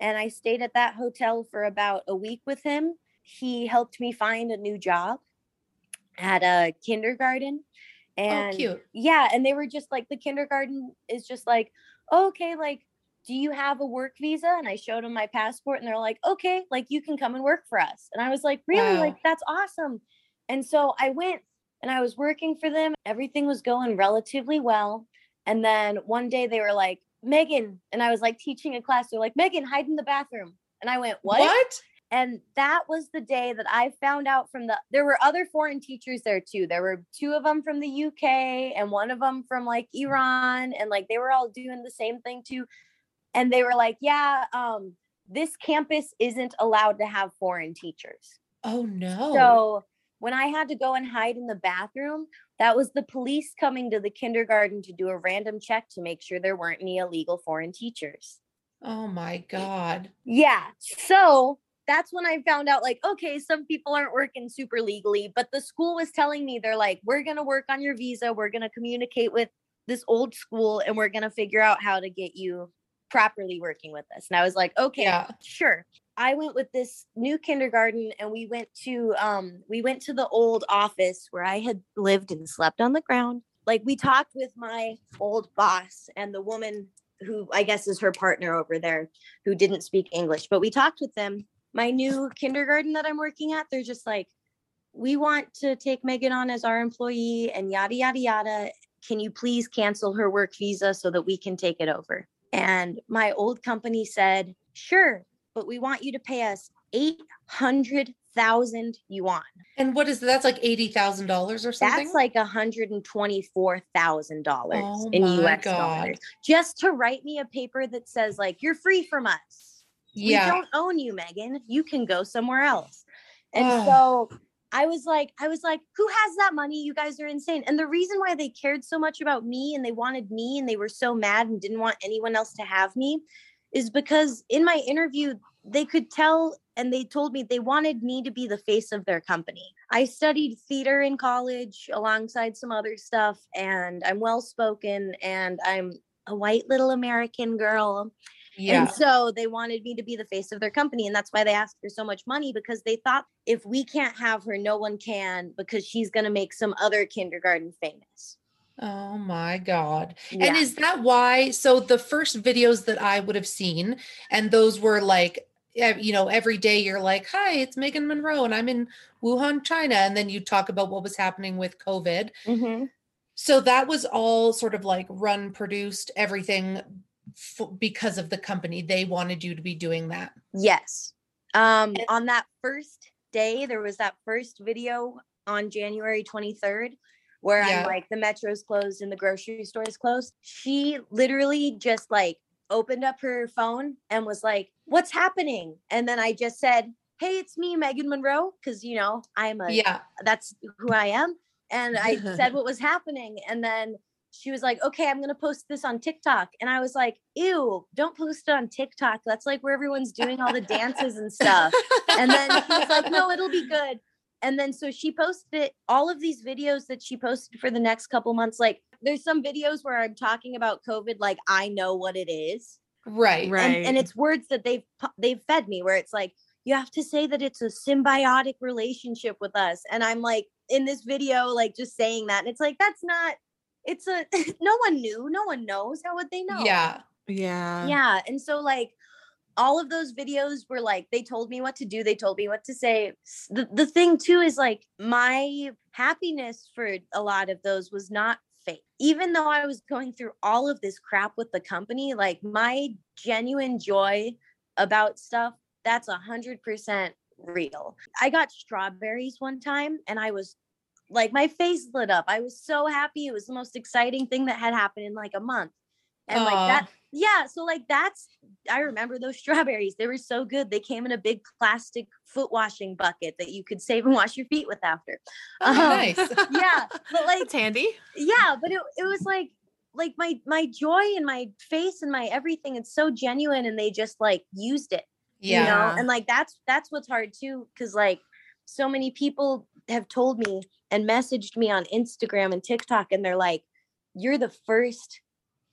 and i stayed at that hotel for about a week with him he helped me find a new job at a kindergarten. And oh, cute. yeah, and they were just like the kindergarten is just like, oh, okay, like, do you have a work visa? And I showed them my passport, and they're like, okay, like you can come and work for us. And I was like, really? Wow. Like that's awesome. And so I went and I was working for them. Everything was going relatively well. And then one day they were like, Megan, and I was like teaching a class. They're like, Megan, hide in the bathroom. And I went, what? And that was the day that I found out from the there were other foreign teachers there too. There were two of them from the UK and one of them from like Iran and like they were all doing the same thing too. And they were like, "Yeah, um this campus isn't allowed to have foreign teachers." Oh no. So, when I had to go and hide in the bathroom, that was the police coming to the kindergarten to do a random check to make sure there weren't any illegal foreign teachers. oh my god. Yeah. So that's when I found out, like, okay, some people aren't working super legally, but the school was telling me, they're like, we're going to work on your visa. We're going to communicate with this old school and we're going to figure out how to get you properly working with us. And I was like, okay, Yeah. sure. I went with this new kindergarten and we went to um we went to the old office where I had lived and slept on the ground. Like we talked with my old boss and the woman who I guess is her partner over there who didn't speak English, but we talked with them. My new kindergarten that I'm working at, they're just like we want to take Megan on as our employee and yada yada yada. Can you please cancel her work visa so that we can take it over? And my old company said, sure, but we want you to pay us 800,000 yuan. And what is that? that's like eighty thousand dollars or something? That's like $124,000 Oh in US God. dollars. Just to write me a paper that says, like, you're free from us. yeah. We don't own you, Megan. You can go somewhere else. And so I was like, I was like, who has that money? You guys are insane. And the reason why they cared so much about me and they wanted me and they were so mad and didn't want anyone else to have me is because in my interview, they could tell and they told me they wanted me to be the face of their company. I studied theater in college alongside some other stuff, and I'm well spoken and I'm a white little American girl. Yeah. And so they wanted me to be the face of their company. And that's why they asked for so much money because they thought if we can't have her, no one can because she's going to make some other kindergarten famous. Oh my God. And is that why? So the first videos that I would have seen, and those were like, you know, every day you're like, hi, it's Megan Monroe and I'm in Wuhan, China. And then you talk about what was happening with COVID. Mhm. So that was all sort of like run, produced, everything f- because of the company. They wanted you to be doing that. Yes. Um, And- on that first day, there was that first video on January 23rd where Yeah. I'm like, the metro's closed and the grocery store is closed. She literally just like opened up her phone and was like, What's happening? And then I just said, Hey, it's me, Megan Monroe, because you know, I'm a Yeah. that's who I am. And I said what was happening. And then she was like, okay, I'm going to post this on TikTok. And I was like, ew, don't post it on TikTok. That's like where everyone's doing all the dances and stuff. And then she was like, no, it'll be good. And then so she posted it, all of these videos that she posted for the next couple months. Like there's some videos where I'm talking about COVID, like I know what it is Right. Right. and, and it's words that they've they've fed me where it's like you have to say that it's a symbiotic relationship with us and i'm like in this video like just saying that and it's like that's not it's a no one knew no one knows how would they know Yeah. yeah. yeah and so like all of those videos were like they told me what to do they told me what to say the, the thing too is like my happiness for a lot of those was not fake even though i was going through all of this crap with the company like my genuine joy about stuff that's a hundred percent real i got strawberries one time and i was like my face lit up. I was so happy. It was the most exciting thing that had happened in like a month. And like that yeah so like that's i remember those strawberries. They were so good. They came in a big plastic foot washing bucket that you could save and wash your feet with after. Oh, Um, nice. yeah but like It's handy. yeah but it, it was like like my my joy and my face and my everything it's so genuine and they just like used it Yeah. you know? And like that's that's what's hard too because like so many people have told me and messaged me on instagram and tiktok and they're like you're the first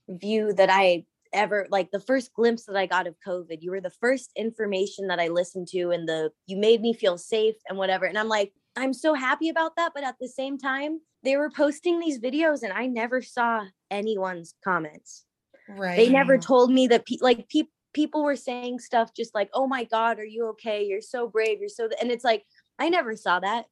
view that i ever like the first glimpse that I got of COVID. You were the first information that I listened to and the you made me feel safe and whatever. And I'm like, I'm so happy about that, but at the same time, they were posting these videos and I never saw anyone's comments. Right. They never told me that pe- like people people were saying stuff just like, "Oh my god, are you okay? You're so brave. You're so..." th-" And it's like I never saw that.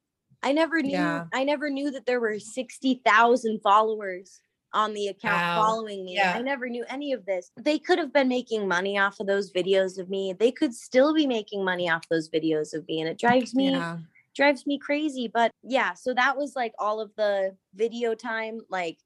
I never knew Yeah. I never knew that there were 60,000 followers on the account Wow. following me. Yeah. I never knew any of this. They could have been making money off of those videos of me. They could still be making money off those videos of me and it drives me Yeah. drives me crazy. But yeah, so that was like all of the video time. Like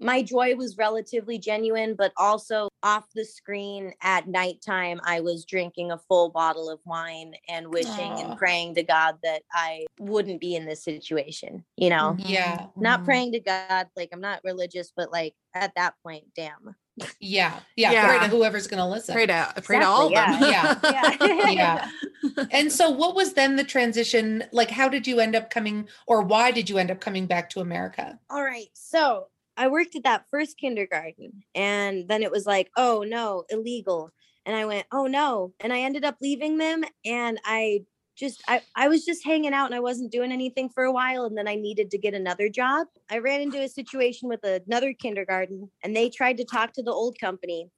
my joy was relatively genuine, but also off the screen at nighttime, I was drinking a full bottle of wine and wishing Aw. and praying to God that I wouldn't be in this situation, you know? Yeah. Not Mhm. praying to God, like I'm not religious, but like at that point, damn. Yeah. Yeah. Yeah. Pray to whoever's going to listen. Pray to pray to all of them. Exactly, Yeah. Yeah. and so what was then the transition like how did you end up coming or why did you end up coming back to america All right. So I worked at that first kindergarten and then it was like, oh no, illegal. And I went, oh no. And I ended up leaving them and I just I, I was just hanging out and I wasn't doing anything for a while and then I needed to get another job. I ran into a situation with another kindergarten and they tried to talk to the old company.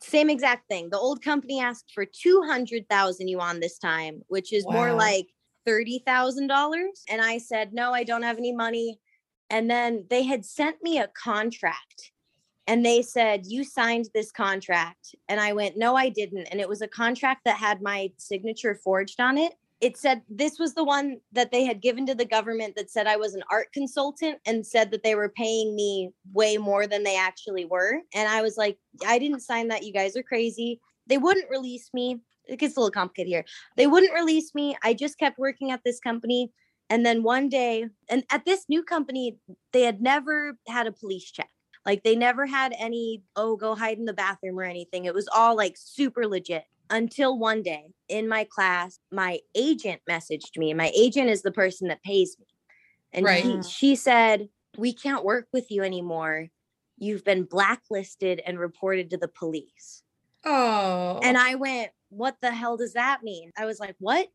Same exact thing. The old company asked for 200,000 yuan this time, which is more like $30,000 and I said, "No, I don't have any money." And then they had sent me a contract and they said, You signed this contract. And I went, No, I didn't. And it was a contract that had my signature forged on it. It said this was the one that they had given to the government that said I was an art consultant and said that they were paying me way more than they actually were. And I was like, I didn't sign that. You guys are crazy. They wouldn't release me. It gets a little complicated here. They wouldn't release me. I just kept working at this company. And then one day, and at this new company, they had never had a police check. Like they never had any, oh, go hide in the bathroom or anything. It was all like super legit until one day in my class, my agent messaged me. And my agent is the person that pays me. And Right. she, mm. she said, We can't work with you anymore. You've been blacklisted and reported to the police. oh And I went, What the hell does that mean? I was like, What?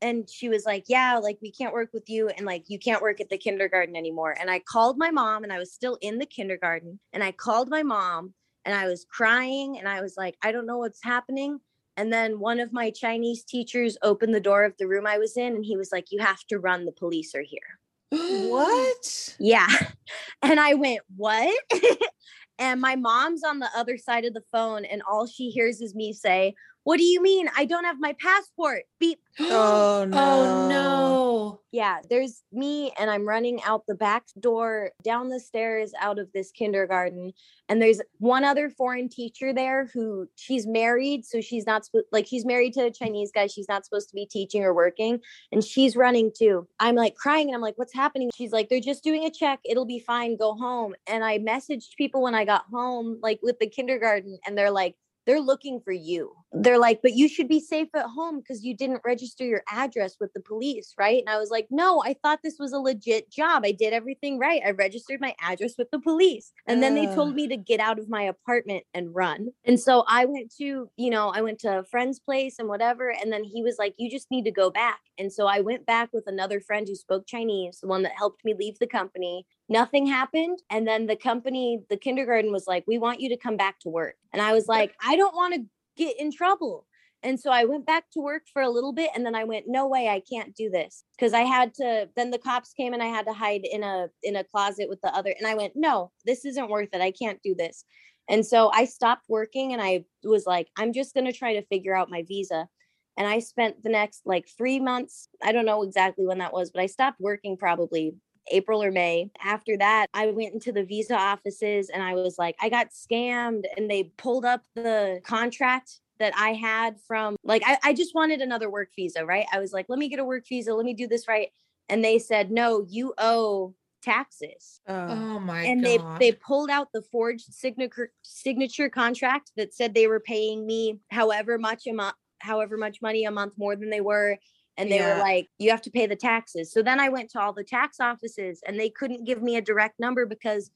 And she was like, Yeah, like we can't work with you and like you can't work at the kindergarten anymore. And I called my mom and I was still in the kindergarten. And I called my mom and I was crying and I was like, I don't know what's happening. And then one of my Chinese teachers opened the door of the room I was in and he was like, You have to run. The police are here. what Yeah. And I went, What? and my mom's on the other side of the phone, and all she hears is me say, What do you mean? I don't have my passport. Beep. Oh, no. oh no. no Yeah, there's me, and I'm running out the back door, down the stairs out of this kindergarten. And there's one other foreign teacher there who she's married. So she's not supposed, like, she's married to a Chinese guy. She's not supposed to be teaching or working. And she's running too. I'm like crying and I'm like, what's happening? She's like, they're just doing a check. It'll be fine. Go home. And I messaged people when I got home, like with the kindergarten, and they're like, they're looking for you. They're like, but you should be safe at home because you didn't register your address with the police, right? And I was like, no, I thought this was a legit job. I did everything right. I registered my address with the police. And then they told me to get out of my apartment and run. And so I went to, you know, I went to a friend's place and whatever. And then he was like, you just need to go back. And so I went back with another friend who spoke Chinese, the one that helped me leave the company. Nothing happened. And then the company, the kindergarten was like, we want you to come back to work. And I was like, I don't want to get in trouble. And so I went back to work for a little bit and then I went, no way, I can't do this. Cause I had to, then the cops came and I had to hide in a, in a closet with the other. And I went, no, this isn't worth it. I can't do this. And so I stopped working and I was like, I'm just going to try to figure out my visa. And I spent the next like three months, I don't know exactly when that was, but I stopped working probably April or May. After that, I went into the visa offices and I was like, I got scammed. And they pulled up the contract that I had from like, I, I just wanted another work visa, right? I was like, let me get a work visa. Let me do this right. And they said, no, you owe taxes. Oh. my and god they they pulled out the forged signature signature contract that said they were paying me however much a month however much money a month more than they were and they Yeah. were like you have to pay the taxes so then i went to all the tax offices and they couldn't give me a direct number because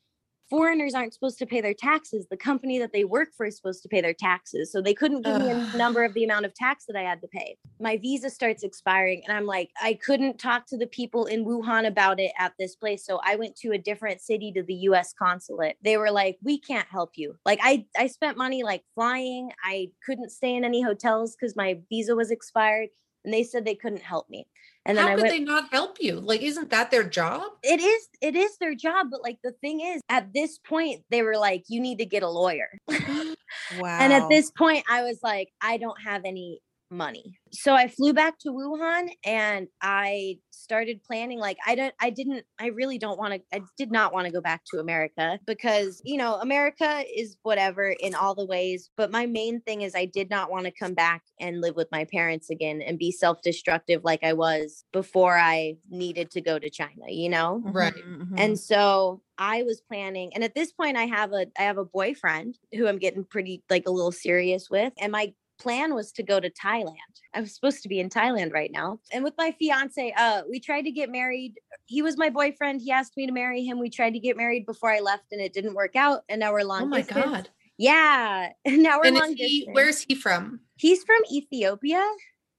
foreigners aren't supposed to pay their taxes. The company that they work for is supposed to pay their taxes. So they couldn't give me a number of the amount of tax that I had to pay. My visa starts expiring, and I'm like, I couldn't talk to the people in Wuhan about it at this place. So I went to a different city to the US consulate. They were like, we can't help you. Like I I spent money like flying. I couldn't stay in any hotels because my visa was expired. And they said they couldn't help me. And then How I could went they not help you? Like, isn't that their job? it is it is their job but like the thing is at this point they were like you need to get a lawyer Wow. and at this point i was like i don't have any money. So i flew back to wuhan and i started planning like i don't i didn't i really don't want to i did not want to go back to america because you know america is whatever in all the ways but my main thing is i did not want to come back and live with my parents again and be self-destructive like i was before i needed to go to china you know? Right. Mhm, and so i was planning and at this point i have a i have a boyfriend who i'm getting pretty like a little serious with and my plan was to go to thailand i was supposed to be in thailand right now and with my fiance uh we tried to get married he was my boyfriend he asked me to marry him we tried to get married before i left and it didn't work out and now we're long Oh my distance. god! yeah now we're And long is he? distance Where's he from? he's from Ethiopia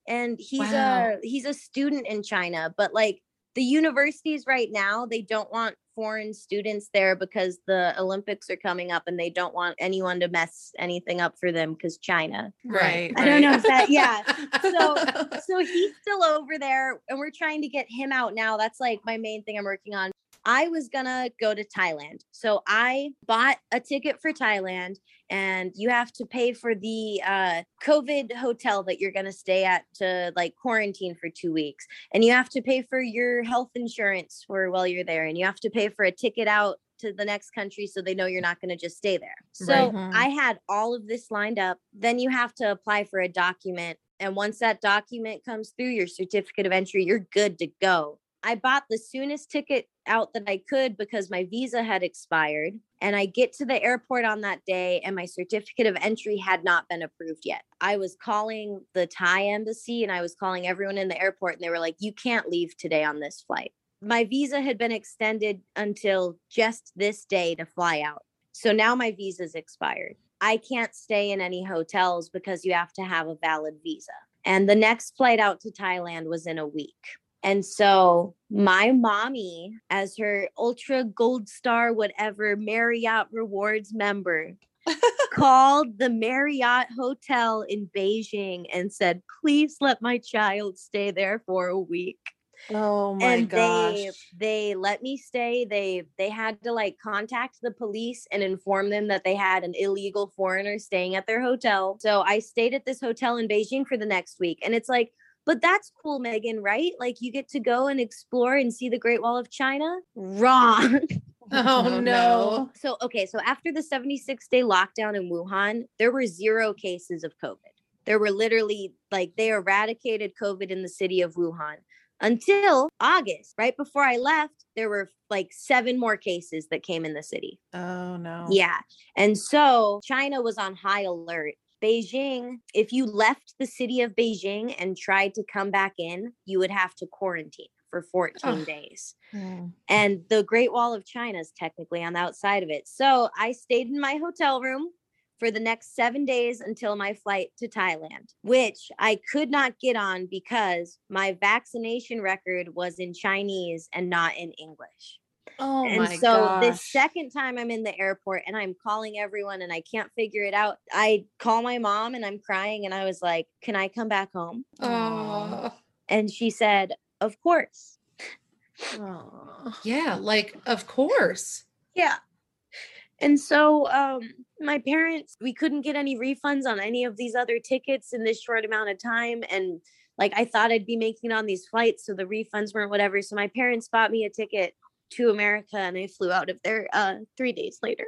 and he's Wow. a he's a student in China but like the universities right now they don't want foreign students there because the Olympics are coming up and they don't want anyone to mess anything up for them cuz China. Right. I don't know if that- yeah. So So he's still over there and we're trying to get him out now. That's like my main thing I'm working on. I was gonna go to Thailand. So I bought a ticket for Thailand and you have to pay for the uh, COVID hotel that you're gonna stay at to like quarantine for two weeks. And you have to pay for your health insurance for while you're there. And you have to pay for a ticket out to the next country so they know you're not going to just stay there. So Right. I had all of this lined up. Then you have to apply for a document. And once that document comes through, your certificate of entry, you're good to go. I bought the soonest ticket out that I could because my visa had expired. And I get to the airport on that day, and my certificate of entry had not been approved yet. I was calling the Thai embassy and I was calling everyone in the airport, and they were like, You can't leave today on this flight. My visa had been extended until just this day to fly out. So now my visa's expired. I can't stay in any hotels because you have to have a valid visa. And the next flight out to Thailand was in a week. And so my mommy, as her ultra gold star, whatever Marriott Rewards member, called the Marriott Hotel in Beijing and said, please let my child stay there for a week. Oh my and gosh. they they let me stay. They they had to like contact the police and inform them that they had an illegal foreigner staying at their hotel. So i stayed at this hotel in beijing for the next week. And it's like but that's cool megan right? Like you get to go and explore and see the great wall of china? Wrong Oh, Oh, no. no. so okay so after the 76 day lockdown in wuhan there were zero cases of covid. There were literally like they eradicated covid in the city of wuhan until august. Right before i left there were like seven more cases that came in the city. Oh no. yeah. And so china was on high alert beijing if you left the city of beijing and tried to come back in you would have to quarantine for 14 Ugh. days Mm. and the Great Wall of China is technically on the outside of it. So I stayed in my hotel room for the next seven days until my flight to Thailand, which I could not get on because my vaccination record was in Chinese and not in English. Oh and my so gosh. the second time I'm in the airport and I'm calling everyone and I can't figure it out, I call my mom and I'm crying and I was like, Can I come back home? Oh, And she said, Of course. Aw. yeah. Like, of course. Yeah. And so um my parents we couldn't get any refunds on any of these other tickets in this short amount of time and like I thought I'd be making it on these flights so the refunds weren't whatever so my parents bought me a ticket to America and I flew out of there uh 3 days later.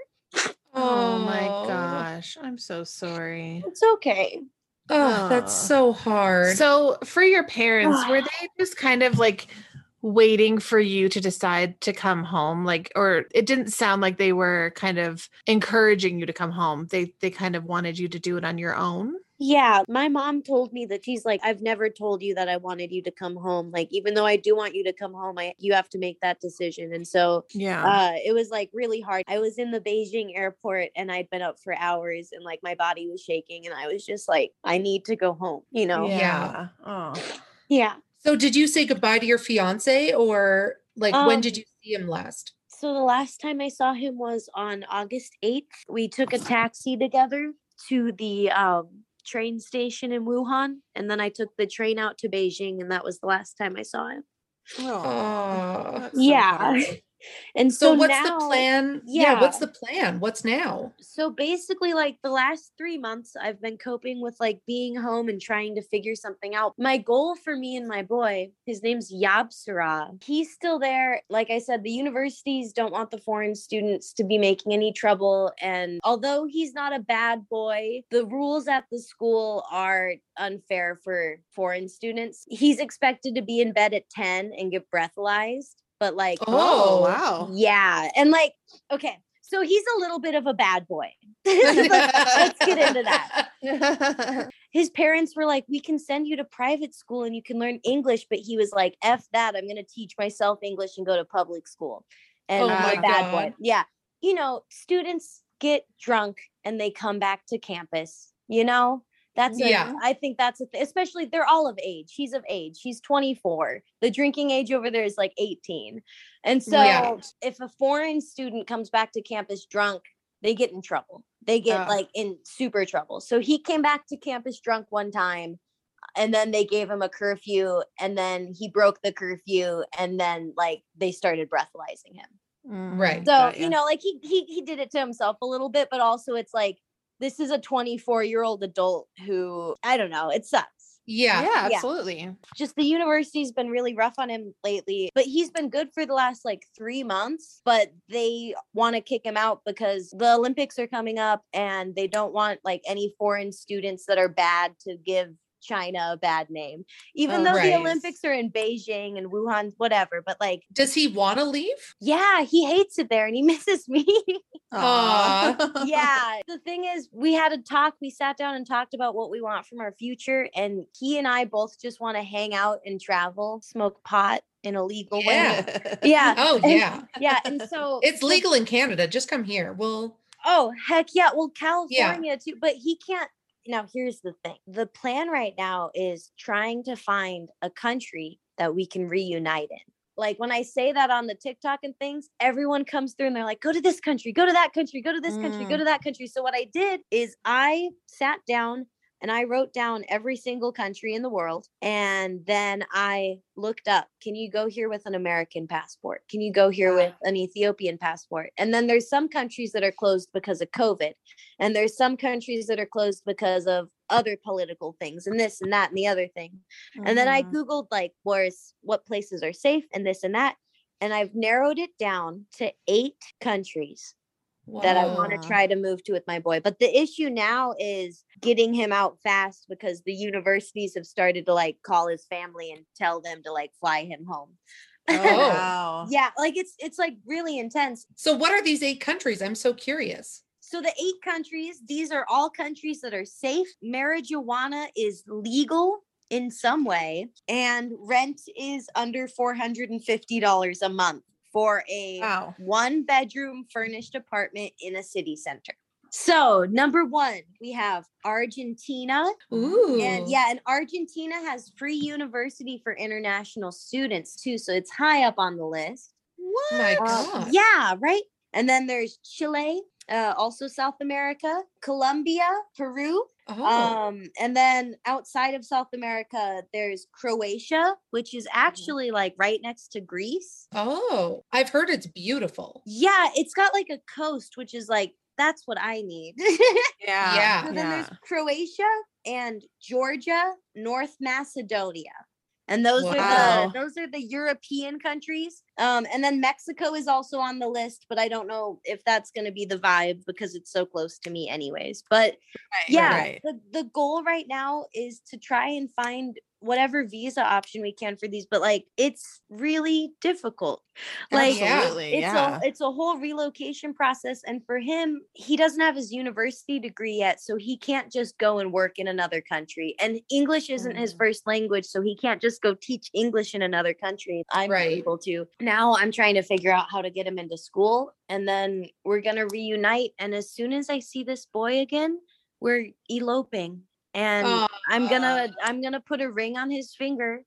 Oh my gosh. I'm so sorry. It's okay. Oh, that's so hard. So for your parents, were they just kind of like waiting for you to decide to come home? Like or it didn't sound like they were kind of encouraging you to come home. They they kind of wanted you to do it on your own. Yeah, my mom told me that she's like, I've never told you that I wanted you to come home. Like, even though I do want you to come home, I you have to make that decision. And so Yeah. uh it was like really hard. I was in the Beijing airport and I'd been up for hours and like my body was shaking and I was just like, I need to go home, you know? yeah. Oh. Yeah. So did you say goodbye to your fiance or like when Um, did you see him last? So the last time I saw him was on August 8th. We took a taxi together to the um, train station in Wuhan. And then I took the train out to Beijing. And that was the last time I saw him. Oh. That's so yeah. hard. And So, so, what's now, the plan? Yeah. what's the plan? What's now? So basically, like the last three months, I've been coping with like being home and trying to figure something out. My goal for me and my boy, his name's Yabsara. He's still there. Like I said, the universities don't want the foreign students to be making any trouble. And although he's not a bad boy, the rules at the school are unfair for foreign students. He's expected to be in bed at 10 and get breathalyzed. But like, Oh, Oh. wow. yeah. And like, okay, so he's a little bit of a bad boy. let's, let's get into that. His parents were like, we can send you to private school and you can learn English. But he was like, F that. I'm going to teach myself English and go to public school. And Oh I'm a my bad God. boy. Yeah. You know, students get drunk and they come back to campus, you know? That's a- Yeah. I think that's a th- especially they're all of age. He's of age. He's 24. The drinking age over there is like 18. And so Yeah. if a foreign student comes back to campus drunk, they get in trouble. They get Ah. like in super trouble. So he came back to campus drunk one time and then they gave him a curfew and then he broke the curfew and then like they started breathalyzing him. Right. Mhm, So, got you know, like he he he did it to himself a little bit, but also it's like this is a 24-year-old adult who I don't know, it sucks. Yeah. yeah, yeah. absolutely. Just the university's been really rough on him lately, but he's been good for the last like 3 months, but they want to kick him out because the Olympics are coming up and they don't want like any foreign students that are bad to give China a bad name. Even Oh, though right. the Olympics are in Beijing and Wuhan whatever, but like Does he want to leave? yeah, he hates it there and he misses me. Aw. yeah. The thing is, we had a talk. We sat down and talked about what we want from our future. And he and I both just want to hang out and travel, smoke pot in a legal way. Yeah. Yeah. Oh and- yeah. Yeah. And so It's legal in Canada. Just come here. Well, Oh, heck yeah. Well, California too. But he can't. Now, here's the thing the plan right now is trying to find a country that we can reunite in. Like when I say that on the TikTok and things, everyone comes through and they're like, go to this country, go to that country, go to this country, go Mm. to that country. So, what I did is I sat down and I wrote down every single country in the world. And then I looked up, can you go here with an American passport? Can you go here with an Ethiopian passport? And then there's some countries that are closed because of COVID. And there's some countries that are closed because of other political things and this and that and the other thing. And then I Mhm. Googled like where's what places are safe and this and that. And I've narrowed it down to eight countries that I want to try to move to with my boy. But the issue now is getting him out fast because the universities have started to like call his family and tell them to like fly him home. Oh, Oh. wow. yeah, like it's it's like really intense. so what are these eight countries? I'm so curious. So the eight countries, these are all countries that are safe. Marijuana is legal in some way, and rent is under $450 a month for a Wow. one bedroom furnished apartment in a city center. So, number one, we have Argentina. Ooh. And yeah, and Argentina has free university for international students too. So it's high up on the list. Oh my Uh, yeah, right. And then there's Chile, uh, also South America, Colombia, Peru. Oh. Um, and then outside of South America, there's Croatia, which is actually like right next to Greece. oh. I've heard it's beautiful. Yeah, it's got like a coast, which is like that's what I need. Yeah. Yeah. So then there's Croatia and Georgia, North Macedonia. And those Wow. are the those are the European countries. Um, and then Mexico is also on the list, but I don't know if that's gonna be the vibe because it's so close to me anyways. But Right, yeah, right. the, the goal right now is to try and find whatever visa option we can for these, but like it's really difficult. Like Yeah. Absolutely. it's yeah. a it's a whole relocation process and for him he doesn't have his university degree yet so he can't just go and work in another country and english isn't his Mm. first language so he can't just go teach english in another country i'm Right. able to now i'm trying to figure out how to get him into school and then we're going to reunite and as soon as i see this boy again we're eloping and oh, i'm gonna oh. i'm gonna put a ring on his finger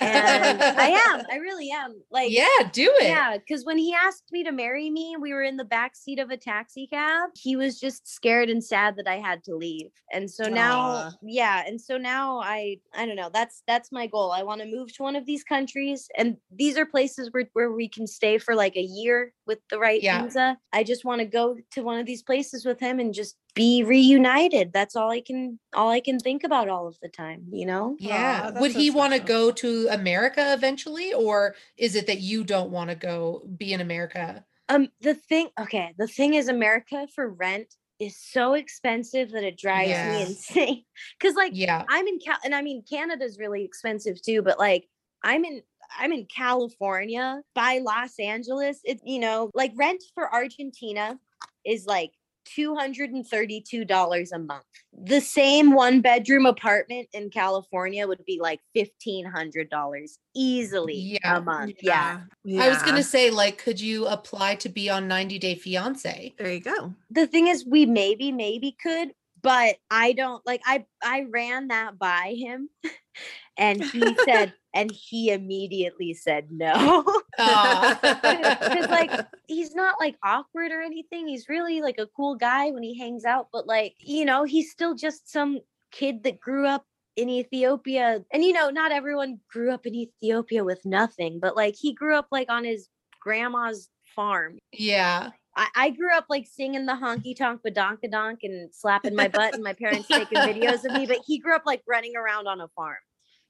and i am i really am like yeah, do it. yeah, because when he asked me to marry me, we were in the back seat of a taxi cab. He was just scared and sad that I had to leave. And so now, Aw. yeah, and so now I I don't know. That's that's my goal. I want to move to one of these countries and these are places where where we can stay for like a year with the right Yeah. visa. I just want to go to one of these places with him and just be reunited. That's all I can all I can think about all of the time, you know? Yeah. Aw, that's Would so he want to go to America eventually, or is it that you don't want to go be in America? Um, the thing, okay, the thing is, America for rent is so expensive that it drives Yeah. me insane. Cause like Yeah. I'm in Cal, and I mean Canada's really expensive too, but like I'm in I'm in California by Los Angeles. It's you know like rent for Argentina is like two hundred and thirty two dollars a month. The same one bedroom apartment in California would be like fifteen hundred dollars easily Yeah. a month. Yeah. yeah. I was going to say, like, could you apply to be on 90 Day Fiance? There you go. the thing is we maybe maybe could but i don't like i i ran that by him and he said and he immediately said no. Because like he's not like awkward or anything. He's really like a cool guy when he hangs out but like you know he's still just some kid that grew up in Ethiopia. And you know not everyone grew up in Ethiopia with nothing but like he grew up like on his grandma's farm. Yeah. I, I grew up like singing the honky tonk badonkadonk and slapping my butt and my parents taking videos of me, but he grew up like running around on a farm.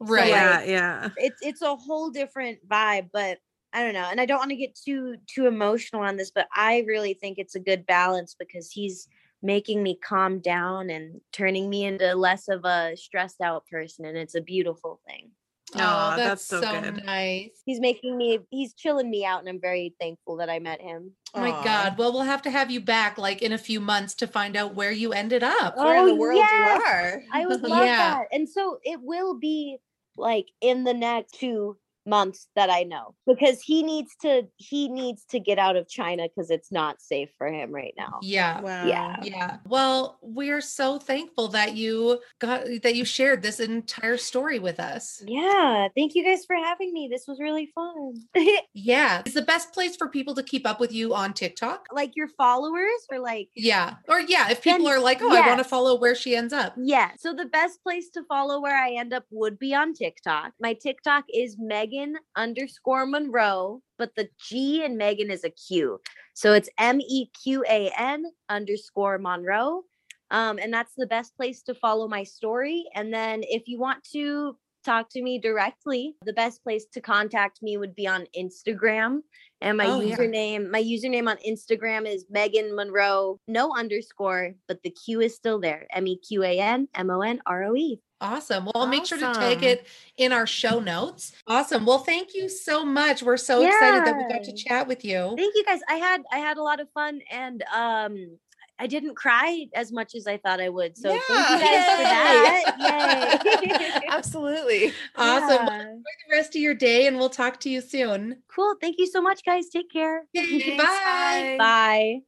Right. yeah, yeah. It's it's a whole different vibe, but I don't know. And I don't want to get too too emotional on this, but I really think it's a good balance because he's making me calm down and turning me into less of a stressed out person and it's a beautiful thing. Oh, Aw, that's, that's so so, good. nice. He's making me he's chilling me out and I'm very thankful that I met him. Oh my Aw. God. Well, we'll have to have you back like in a few months to find out where you ended up. Oh, Where in oh, the world yes! you are. I would love Yeah. that. And so it will be like in the next two months that I know because he needs to he needs to get out of China because it's not safe for him right now. Yeah. Wow. Yeah. Yeah. Well, we're so thankful that you got that you shared this entire story with us. Yeah. Thank you guys for having me. This was really fun. Yeah. It's the best place for people to keep up with you on TikTok. like your followers or like Yeah. Or yeah, if people Then- are like, "Oh, I want to follow where she ends up." Yeah. So the best place to follow where I end up would be on TikTok. My TikTok is Megan underscore Monroe, but the G in Megan is a Q. So it's M E Q A N underscore Monroe. Um, and that's the best place to follow my story. And then if you want to talk to me directly, the best place to contact me would be on Instagram. And my Oh, yeah. username, my username on Instagram is Megan Monroe, no underscore, but the Q is still there. M E Q A N M O N R O E. Awesome. Well, I'll make sure to tag Awesome. it in our show notes. Awesome. Well, thank you so much. We're so excited that we got to chat with you. Thank you guys. I had I had a lot of fun and um I didn't cry as much as I thought I would. So thank you guys for that. Yay. Absolutely. Awesome. Well, Yeah. enjoy the rest of your day and we'll talk to you soon. Cool. Thank you so much, guys. Take care. Yay, Thanks, bye. Bye.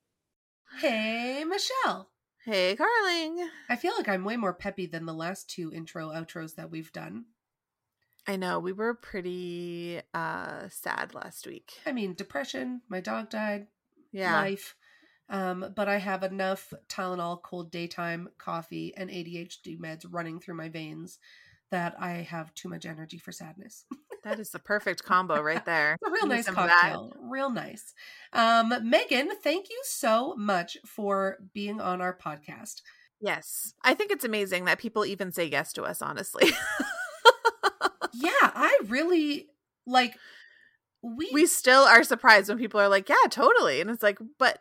Hey, Michelle. Hey, Carling. I feel like I'm way more peppy than the last two intro outros that we've done. I know we were pretty uh sad last week. I mean, depression, my dog died, Yeah. life. Um, but I have enough Tylenol, cold daytime, coffee, and ADHD meds running through my veins that I have too much energy for sadness. That is the perfect combo right there. a real nice that. cocktail. Real nice. Um, Megan, thank you so much for being on our podcast. Yes. I think it's amazing that people even say yes to us, honestly. Yeah, I really like we we still are surprised when people are like, yeah, totally. And it's like, but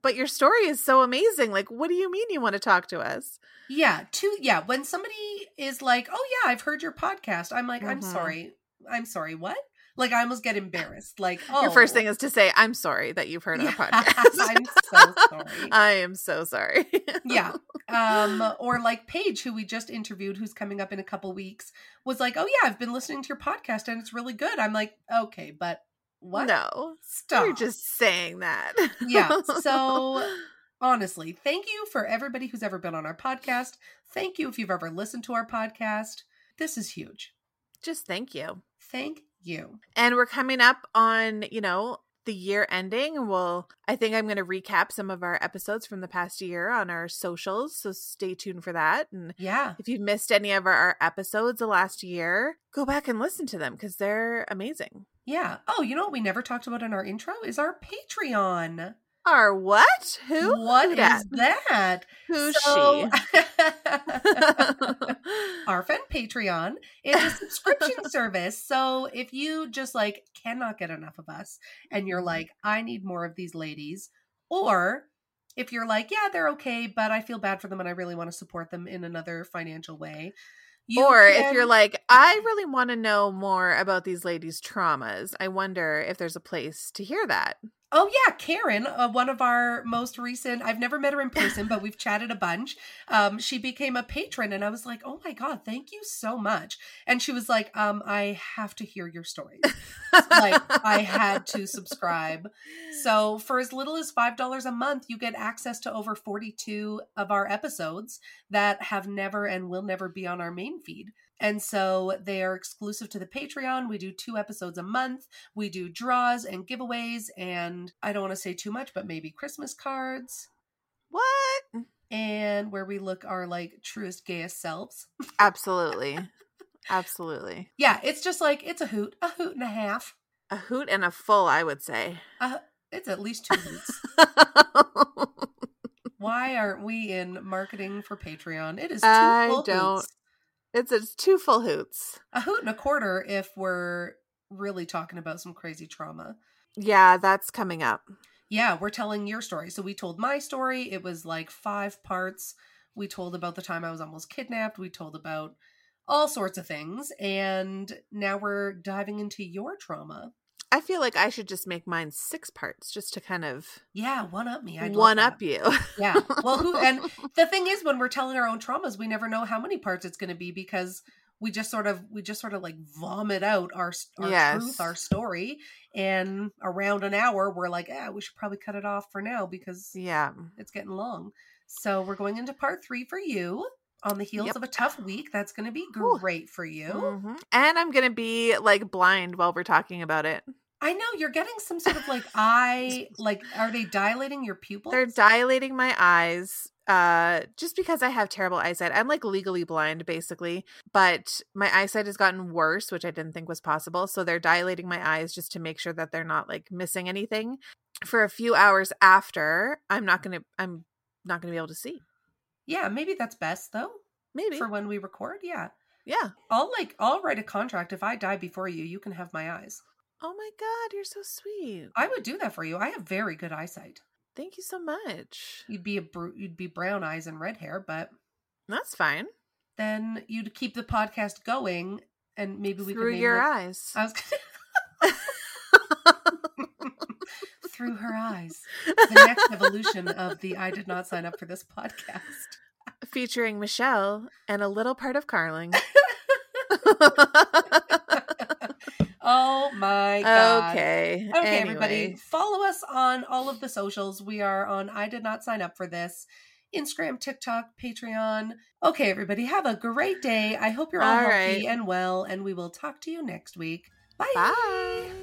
but your story is so amazing. Like, what do you mean you want to talk to us? Yeah, to yeah, when somebody is like, "Oh yeah, I've heard your podcast." I'm like, "I'm Mhm. sorry. I'm sorry. What?" Like I almost get embarrassed. Like, "Oh." Your first thing is to say, I'm sorry that you've heard our podcast. I'm so sorry. I am so sorry. yeah. Um or like Paige who we just interviewed who's coming up in a couple weeks was like, "Oh yeah, I've been listening to your podcast and it's really good." I'm like, "Okay, but what?" No. Stop. You're just saying that. Yeah, so- Honestly, thank you for everybody who's ever been on our podcast. Thank you if you've ever listened to our podcast. This is huge. just thank you. Thank you. And we're coming up on, you know, the year ending. Well, I think I'm going to recap some of our episodes from the past year on our socials. So stay tuned for that. And Yeah. if you've missed any of our, our episodes the last year, go back and listen to them because they're amazing. Yeah. Oh, you know what we never talked about in our intro is our Patreon. Our what? Who? What Who is dat? that? Who's So- she? our friend Patreon is a subscription service. So if you just like cannot get enough of us and you're mm-hmm. like, I need more of these ladies, or if you're like, yeah, they're okay, but I feel bad for them and I really want to support them in another financial way. you or if you're like, I really want to know more about these ladies' traumas, I wonder if there's a place to hear that. Oh yeah, Karen, uh, one of our most recent. I've never met her in person, but we've chatted a bunch. Um, she became a patron, and I was like, "Oh my god, thank you so much!" And she was like, "Um, I have to hear your stories. like, I had to subscribe." So for as little as five dollars a month, you get access to over forty-two of our episodes that have never and will never be on our main feed. And so they are exclusive to the Patreon. We do two episodes a month. We do draws and giveaways, and I don't want to say too much, but maybe Christmas cards, what? and where we look our like truest, gayest selves. Absolutely. Absolutely. Yeah, it's just like it's a hoot, a hoot and a half. A hoot and a full, I would say. Uh, it's at least two hoots. Why aren't we in marketing for Patreon? It is two I full don't- hoots. It's it's two full hoots. A hoot and a quarter if we're really talking about some crazy trauma. Yeah, that's coming up. Yeah, we're telling your story. So we told my story. It was like five parts. We told about the time I was almost kidnapped. We told about all sorts of things. And now we're diving into your trauma. I feel like I should just make mine six parts just to kind of Yeah, one up me. Love one that. up you. Yeah. Well, who and the thing is when we're telling our own traumas, we never know how many parts it's going to be because we just sort of we just sort of like vomit out our our Yes. truth, our story, and around an hour we're like, "Yeah, we should probably cut it off for now because yeah. it's getting long." So, we're going into part 3 for you on the heels Yep. of a tough week. That's going to be great for you. Mhm. And I'm going to be like blind while we're talking about it. I know you're getting some sort of like eye like are they dilating your pupils? They're dilating my eyes uh just because I have terrible eyesight. I'm like legally blind basically, but my eyesight has gotten worse, which I didn't think was possible. So they're dilating my eyes just to make sure that they're not like missing anything. For a few hours after, I'm not going to I'm not going to be able to see. yeah, maybe that's best though Maybe. for when we record. Yeah. yeah. I'll like I'll write a contract if I die before you, you can have my eyes. Oh my god, you're so sweet. I would do that for you. I have very good eyesight. Thank you so much. You'd be a br- you'd be brown eyes and red hair, but That's fine. then you'd keep the podcast going and maybe we Through could your it- eyes. I was through her eyes. The next evolution of the I did not sign up for this podcast. Featuring Michelle and a little part of Carling. oh my god. okay. Okay, everybody, follow us on all of the socials. We are on I did not sign up for this. Instagram, TikTok, Patreon. Okay, everybody, have a great day. I hope you're all, All healthy right. and well, and we will talk to you next week. Bye. Bye.